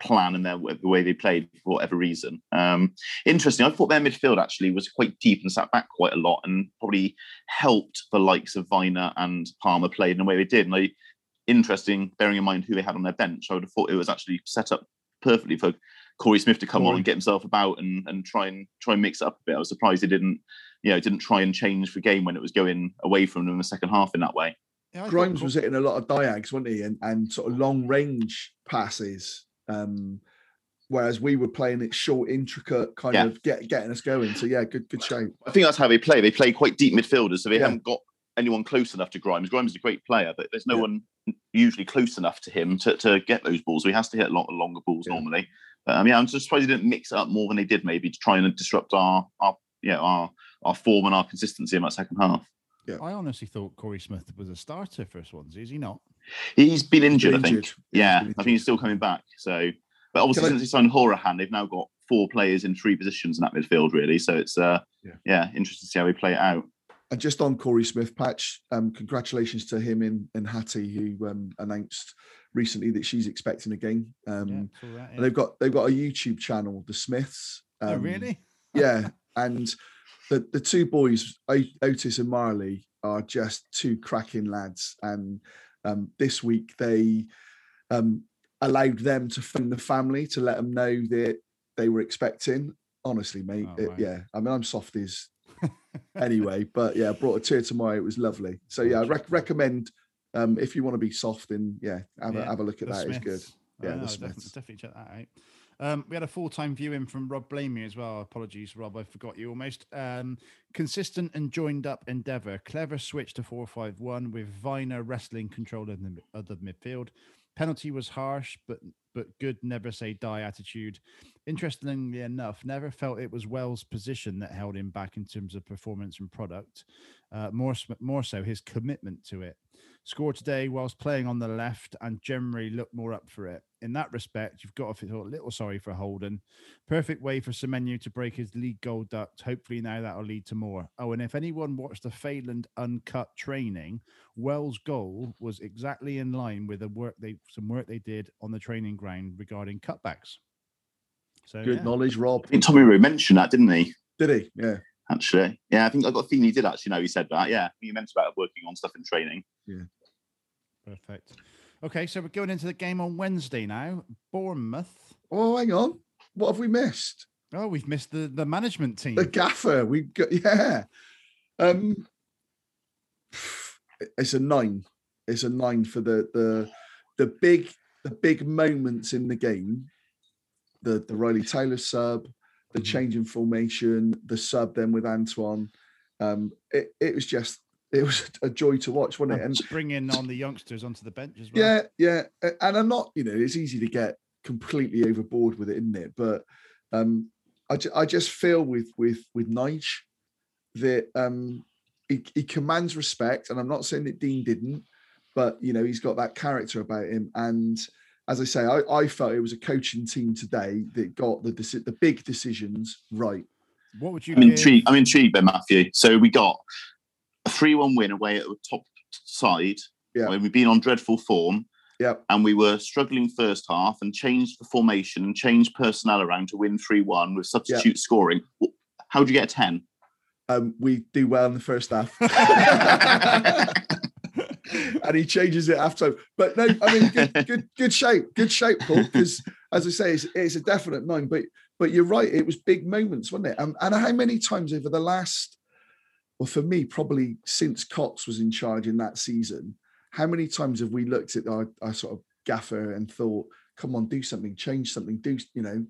plan and their the way they played for whatever reason. Um, interesting. I thought their midfield actually was quite deep and sat back quite a lot, and probably helped the likes of Vyner and Palmer play in the way they did. And they interesting, bearing in mind who they had on their bench. I would have thought it was actually set up perfectly for Korey Smith to come on and get himself about and and try and try and mix it up a bit. I was surprised he didn't, you know, didn't try and change the game when it was going away from them in the second half in that way. Yeah, I thought Grimes was hitting a lot of diags, wasn't he? And and sort of long range passes. Um, whereas we were playing it short, intricate, kind Yeah. of get getting us going. So yeah, good good show. I think that's how they play. They play quite deep midfielders, so they Yeah. haven't got anyone close enough to Grimes. Grimes is a great player, but there's no Yeah. one usually close enough to him to, to get those balls. So he has to hit a lot of longer balls Yeah. normally. But um, yeah, I'm just surprised he didn't mix it up more than they did, maybe to try and disrupt our our yeah our our form and our consistency in that second half. Yeah. I honestly thought Korey Smith was a starter for Swansea. Is he not? He's been injured, I think. Injured. Yeah, he's been I think he's still coming back. So, but obviously Can I- since he signed Hourihane, they've now got four players in three positions in that midfield, really. So it's uh, Yeah. yeah, interesting to see how we play it out. and just on Korey Smith patch, um, congratulations to him and, and Hattie who um, announced recently that she's expecting a game. Um, Yeah, saw that, and yeah. they've got they've got a YouTube channel, The Smiths. oh, um, really? yeah, and the the two boys, Otis and Marley, are just two cracking lads. And um, this week they um, allowed them to phone the family to let them know that they were expecting. Honestly, mate, Oh, it- wow. yeah. I mean, I'm soft as anyway, but yeah, brought a tear to my. It was lovely. So yeah, I rec- recommend um, if you want to be soft and yeah, have a have a look at that. It's good. Yeah, Oh, the I'll definitely, definitely check that out. Um, we had a full time viewing from Rob Blamey as well. Apologies, Rob, I forgot you almost. Um, consistent and joined up endeavour. Clever switch to 4 5 1 with Vyner wrestling control of the, of the midfield. Penalty was harsh, but but good never say die attitude. Interestingly enough, never felt it was Wells' position that held him back in terms of performance and product. Uh, more more so his commitment to it scored today whilst playing on the left and generally looked more up for it. In that respect, you've got to feel a little sorry for Holden. Perfect way for Semenyo to break his league goal duct. Hopefully now that'll lead to more. Oh, and if anyone watched the Phelan uncut training, Wells' goal was exactly in line with the work they some work they did on the training ground regarding cutbacks. So Good yeah. knowledge, Rob. I think Tommy Rowe mentioned that, didn't he? Did he? Yeah. Actually, yeah, I think I got a feeling he did actually know he said that. Yeah, he mentioned about working on stuff in training. Perfect. Okay, so we're going into the game on Wednesday now. Bournemouth. Oh, hang on. What have we missed? Oh, we've missed the, the management team. The gaffer. We got yeah. Um it's a nine. It's a nine for the the the big the big moments in the game. The the Ryley Towler sub, the Mhm. change in formation, the sub then with Antoine. Um it, it was just it was a joy to watch, wasn't it? And bringing on the youngsters onto the bench as well. yeah, yeah. And I'm not, you know, it's easy to get completely overboard with it, isn't it? But um, I, ju- I just feel with with with Nige that um, he, he commands respect, and I'm not saying that Dean didn't, but you know, he's got that character about him. And as I say, I, I felt it was a coaching team today that got the deci- the big decisions right. What would you? I'm give- intrigued. I'm intrigued by Matthew. So we got a three-one win away at the top side. Yeah. When we've been on dreadful form. Yep. And we were struggling first half and changed the formation and changed personnel around to win 3 1 with substitute scoring. How would you get a 10? Um, we do well in the first half. and he changes it after. But no, I mean, good, good, good shape, good shape, Paul. Because as I say, it's, it's a definite nine. But but you're right, it was big moments, wasn't it? Um, and how many times over the last, well, for me, probably since Cots was in charge in that season, how many times have we looked at our, our sort of gaffer and thought, "Come on, do something, change something, do you know."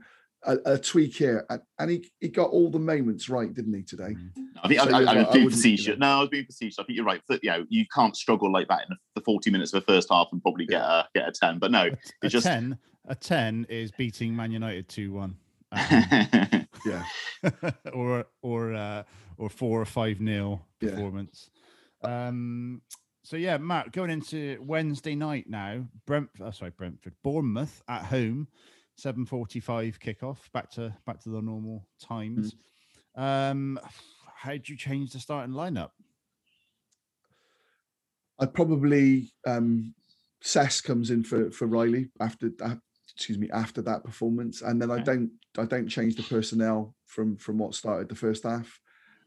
A, a tweak here, and, and he, he got all the moments right, didn't he today? Mm. I think So I, I, you're I right, was I being wouldn't, you facetious. know. No, I was being facetious. I think you're right. That, you know, you can't struggle like that in the 40 minutes of the first half and probably get a get a 10. But no, a, it a just ten. A ten is beating Man United two one, Yeah, or or uh, or four or five nil Yeah. performance. Um. So yeah, Matt, going into Wednesday night now. Brent, oh, sorry, Brentford, Bournemouth at home, seven forty-five kickoff. Back to back to the normal times. Um, how would you change the starting lineup? I'd probably um Sess comes in for for Ryley after that. Excuse me, after that performance, and then I don't I don't change the personnel from from what started the first half.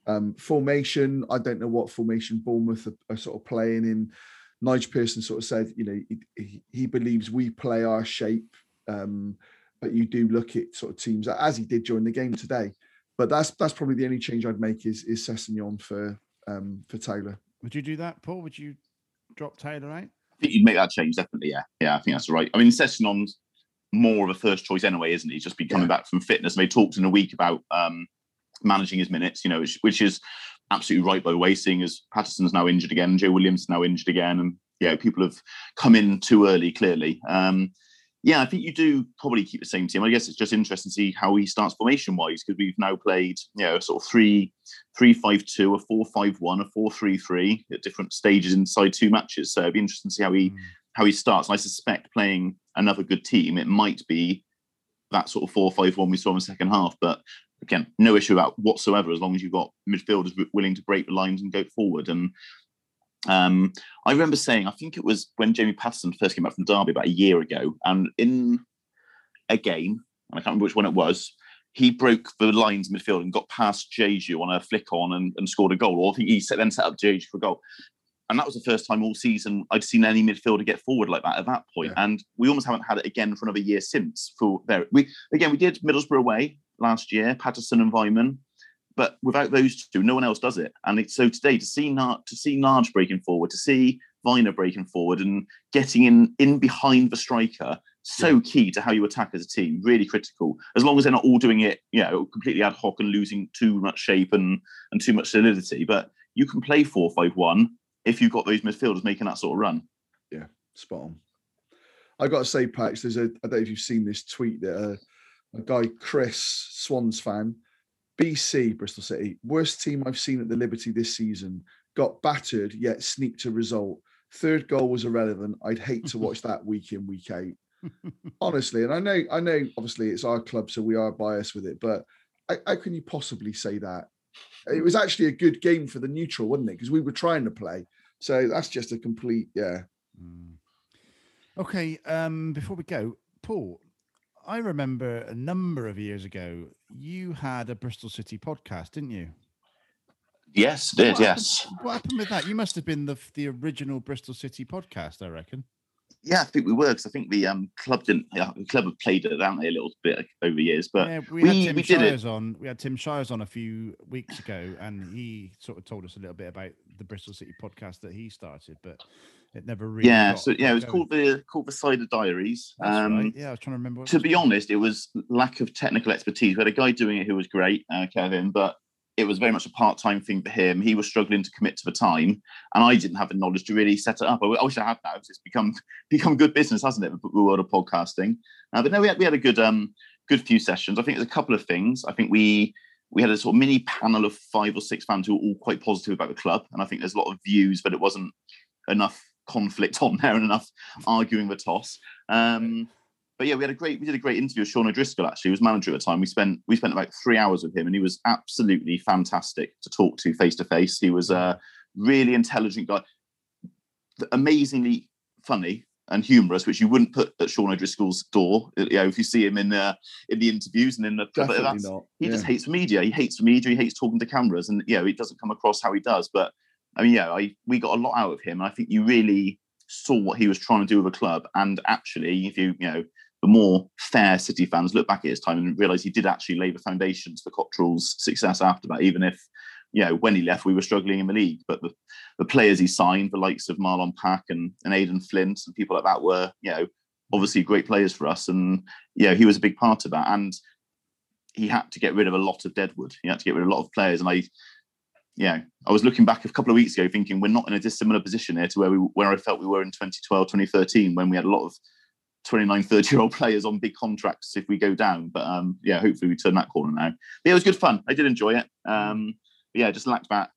Um, formation, I don't know what formation Bournemouth are, are sort of playing in. Nigel Pearson sort of said, you know, he, he, he believes we play our shape, um, but you do look at sort of teams as he did during the game today. But that's that's probably the only change I'd make is is Sessegnon for um, for Towler. Would you do that, Paul? Would you drop Towler out? I think you'd make that change, definitely. Yeah. Yeah, I think that's right. I mean, Sessegnon's more of a first choice anyway, isn't he? He's just been coming back from fitness. And they talked in a week about um, managing his minutes, you know, which, which is absolutely right, by the way, seeing as Patterson's now injured again, Joe Williams now injured again. And yeah, people have come in too early, clearly. Um, yeah, I think you do probably keep the same team. I guess it's just interesting to see how he starts formation wise because we've now played, you know, sort of three, three, five, two, a four, five, one, a four, three, three at different stages inside two matches. So it'd be interesting to see how he Mm. How he starts. And I suspect playing another good team, it might be that sort of four, five, one we saw in the second half. But again, no issue about whatsoever as long as you've got midfielders willing to break the lines and go forward. And um, I remember saying, I think it was when Jamie Patterson first came back from Derby about a year ago, and in a game, and I can't remember which one it was, he broke the lines midfield and got past Diédhiou on a flick on and, and scored a goal. Or I think he set, then set up Diédhiou for a goal. And that was the first time all season I'd seen any midfielder get forward like that at that point. Yeah. And we almost haven't had it again for another year since. For there, we again we did Middlesbrough away last year, Patterson and Weimann, but without those two, no one else does it. And it's so today to see Nar- to see Nagy breaking forward, to see Vyner breaking forward and getting in in behind the striker, so key to how you attack as a team. Really critical. As long as they're not all doing it, you know, completely ad hoc and losing too much shape and and too much solidity. But you can play four five one if you've got those midfielders making that sort of run. Yeah, spot on. I got to say, Pax, there's a, I don't know if you've seen this tweet that uh, a guy, Chris Swans fan, BC, Bristol City, worst team I've seen at the Liberty this season, got battered yet sneaked a result. Third goal was irrelevant. I'd hate to watch that week in, week out. Honestly, and I know, I know, obviously it's our club, so we are biased with it, but how, how can you possibly say that? It was actually a good game for the neutral, wasn't it? Because we were trying to play. So that's just a complete, yeah. Mm. Okay, um, before we go, Paul, I remember a number of years ago you had a Bristol City podcast, didn't you? Yes, did What yes. Happened, what happened with that? You must have been the the original Bristol City podcast, I reckon. Yeah, I think we were because I think the um, club didn't. Yeah, the club have played it, haven't a little bit over the years. But yeah, we, we- had Tim we did it. Shires on. We had Tim Shires on a few weeks ago, and he sort of told us a little bit about the Bristol City podcast that he started, but it never really. yeah, so yeah, it was going. called the called the Cider Diaries. Um, right. Yeah, I was trying to remember. What to be honest, it was lack of technical expertise. We had a guy doing it who was great, uh, Kevin, but it was very much a part-time thing for him. He was struggling to commit to the time, and I didn't have the knowledge to really set it up. I wish I had now. 'cause It's become become good business, hasn't it? The world of podcasting. Uh, but no, we had we had a good um good few sessions. I think there's a couple of things. I think we we had a sort of mini panel of five or six fans who were all quite positive about the club, and I think there's a lot of views, but it wasn't enough conflict on there and enough arguing the toss. Um, but yeah, we had a great we did a great interview with Sean O'Driscoll. Actually, he was manager at the time. We spent we spent about three hours with him, and he was absolutely fantastic to talk to face to face. He was a really intelligent guy, amazingly funny and humorous, which you wouldn't put at Sean O'Driscoll's door. You know, if you see him in uh, in the interviews and in the Definitely that's- not. he yeah. just hates media. He hates media. He hates talking to cameras, and you know, it doesn't come across how he does. But I mean, yeah, I we got a lot out of him. And I think you really saw what he was trying to do with a club. And actually, if you you know, the more fair City fans look back at his time and realise he did actually lay the foundations for Cotterill's success after that, even if. You know, when he left, we were struggling in the league. But the, the players he signed, the likes of Marlon Pack and, and Aden Flint and people like that, were you know obviously great players for us. And yeah, he was a big part of that. And he had to get rid of a lot of deadwood. He had to get rid of a lot of players. And I, yeah, I was looking back a couple of weeks ago thinking we're not in a dissimilar position here to where we where I felt we were in 2012, 2013 when we had a lot of 29, 30 year old players on big contracts if we go down. But um, yeah, hopefully we turn that corner now. But yeah, it was good fun. I did enjoy it. Um, but yeah, just lacked that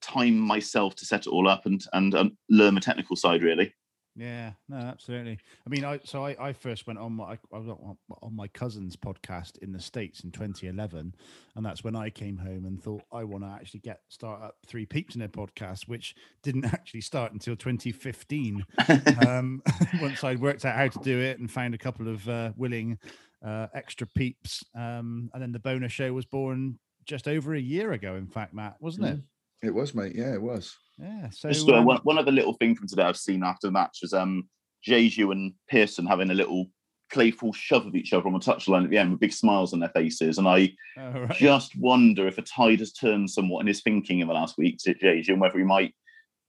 time myself to set it all up and and um, learn the technical side really. Yeah, no, absolutely. I mean, I so I, I first went on my I was on, on my cousin's podcast in the states in 2011, and that's when I came home and thought I want to actually get start up three peeps in their podcast, which didn't actually start until 2015. um, once I worked out how to do it and found a couple of uh, willing uh, extra peeps, um, and then the bonus show was born just over a year ago. In fact, Matt, wasn't it? It was, mate. Yeah, it was. Yeah. So Just uh, um, one, one other little thing from today I've seen after the match was um Diédhiou and Pearson having a little playful shove of each other on the touchline at the end with big smiles on their faces. And I all right. just wonder if a tide has turned somewhat in his thinking in the last week to Diédhiou and whether he might.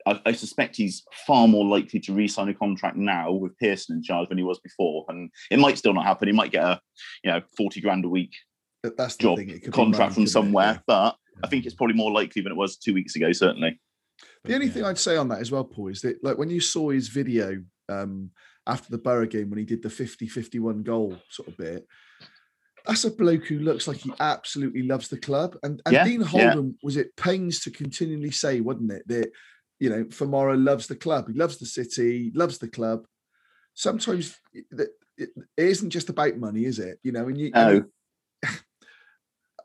I, I suspect he's far more likely to re-sign a contract now with Pearson in charge than he was before, and it might still not happen. He might get a, you know, forty grand a week That's the job thing. It could be contract from couldn't it? somewhere, Yeah. but I think it's probably more likely than it was two weeks ago. Certainly. The only yeah. thing I'd say on that as well, Paul, is that like when you saw his video um, after the Borough game when he did the 50-51 goal sort of bit, that's a bloke who looks like he absolutely loves the club. And, and Yeah, Dean yeah. Holden was it pains to continually say, wasn't it, that you know, Famara loves the club, he loves the city, loves the club. Sometimes it, it, it isn't just about money, is it? You know, and you, No. and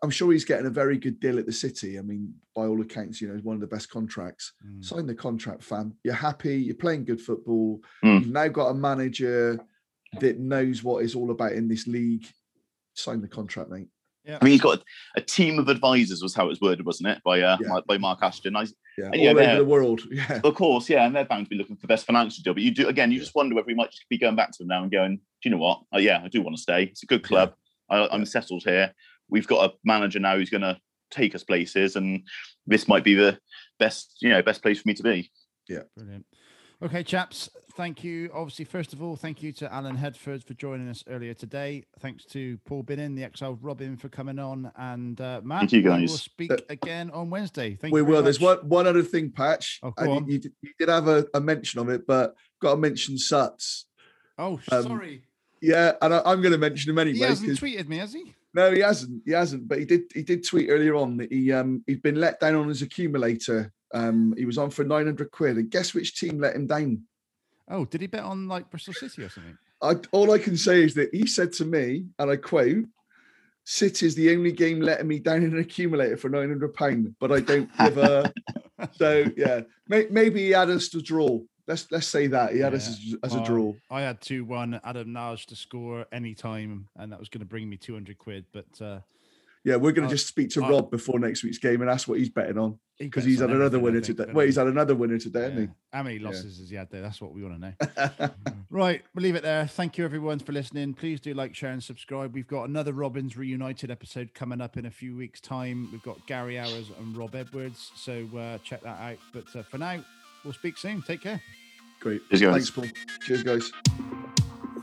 I'm sure he's getting a very good deal at the City. I mean, by all accounts, you know, one of the best contracts. Mm. Sign the contract, fam. You're happy. You're playing good football. Mm. You've now got a manager that knows what it's all about in this league. Sign the contract, mate. Yeah. I mean, he's got a, a team of advisors, was how it was worded, wasn't it, by uh, Yeah. By Mark Ashton? I, Yeah, And yeah, all over the world. Yeah, of course, yeah, and they're bound to be looking for the best financial deal. But you do again, you just wonder whether we might just be going back to them now and going, do you know what? Oh, yeah, I do want to stay. It's a good club. I, I'm settled here. We've got a manager now who's going to take us places, and this might be the best, you know, best place for me to be. Yeah, brilliant. Okay, chaps. Thank you. Obviously, first of all, thank you to Alan Headford for joining us earlier today. Thanks to Paul Binnon, the exiled Robin, for coming on. And uh, Matt, you, guys. we will speak Uh, again on Wednesday. Thank we you. very will. There's one one other thing, Patch. Oh, I on. you, did, you did have a, a mention of it, but got to mention Suts. Oh, um, sorry. Yeah, and I, I'm going to mention him He anyway. hasn't 'cause- tweeted me, has he? No, he hasn't. He hasn't. But he did. He did tweet earlier on that he um he'd been let down on his accumulator. Um, he was on for 900 quid, and guess which team let him down? Oh, did he bet on like Bristol City or something? I, all I can say is that he said to me, and I quote, City is the only game letting me down in an accumulator for 900 pound, but I don't give a. so yeah, may, maybe he had us to draw. Let's let's say that he had us Yeah. as, as a draw. I had 2 1 Adam Nagy to score any time, and that was going to bring me 200 quid. But uh, Yeah, we're going uh, to just speak to uh, Rob before next week's game and ask what he's betting on because bets he's on had another winner think, today. Well, he's had another winner today, Yeah. hasn't How many losses has he had there? That's what we want to know. Right, we'll leave it there. Thank you everyone for listening. Please do like, share, and subscribe. We've got another Robins Reunited episode coming up in a few weeks' time. We've got Gary Owers and Rob Edwards, so uh, check that out. But uh, for now, we'll speak soon. Take care. Great. Cheers, guys. Thanks, Paul. Cheers, guys.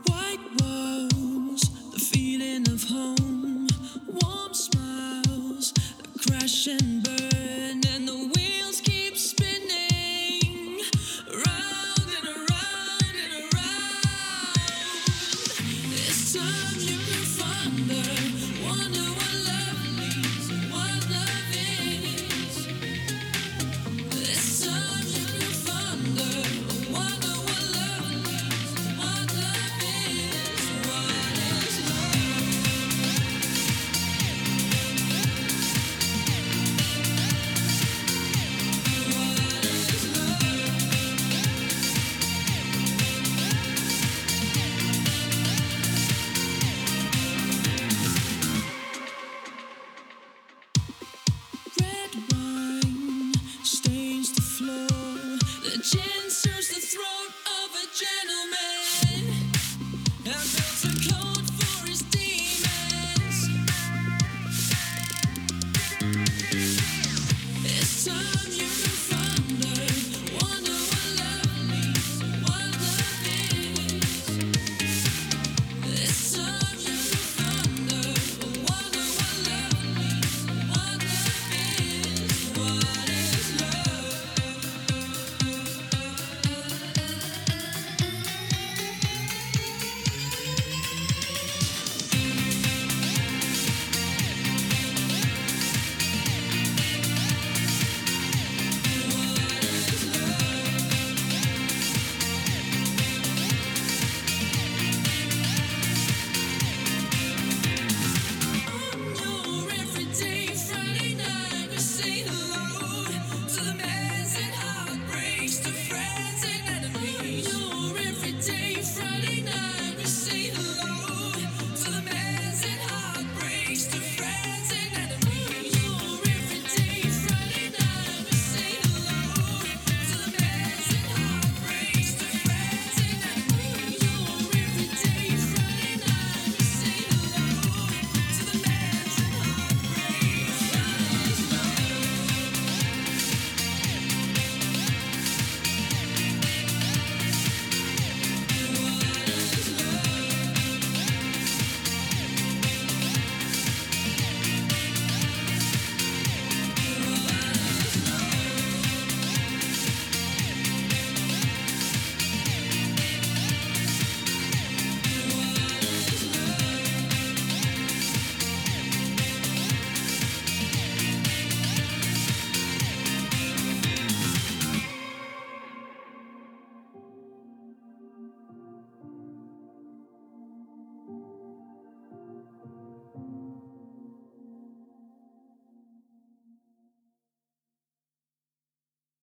White walls, the feeling of home, warm smiles, the crash and burn,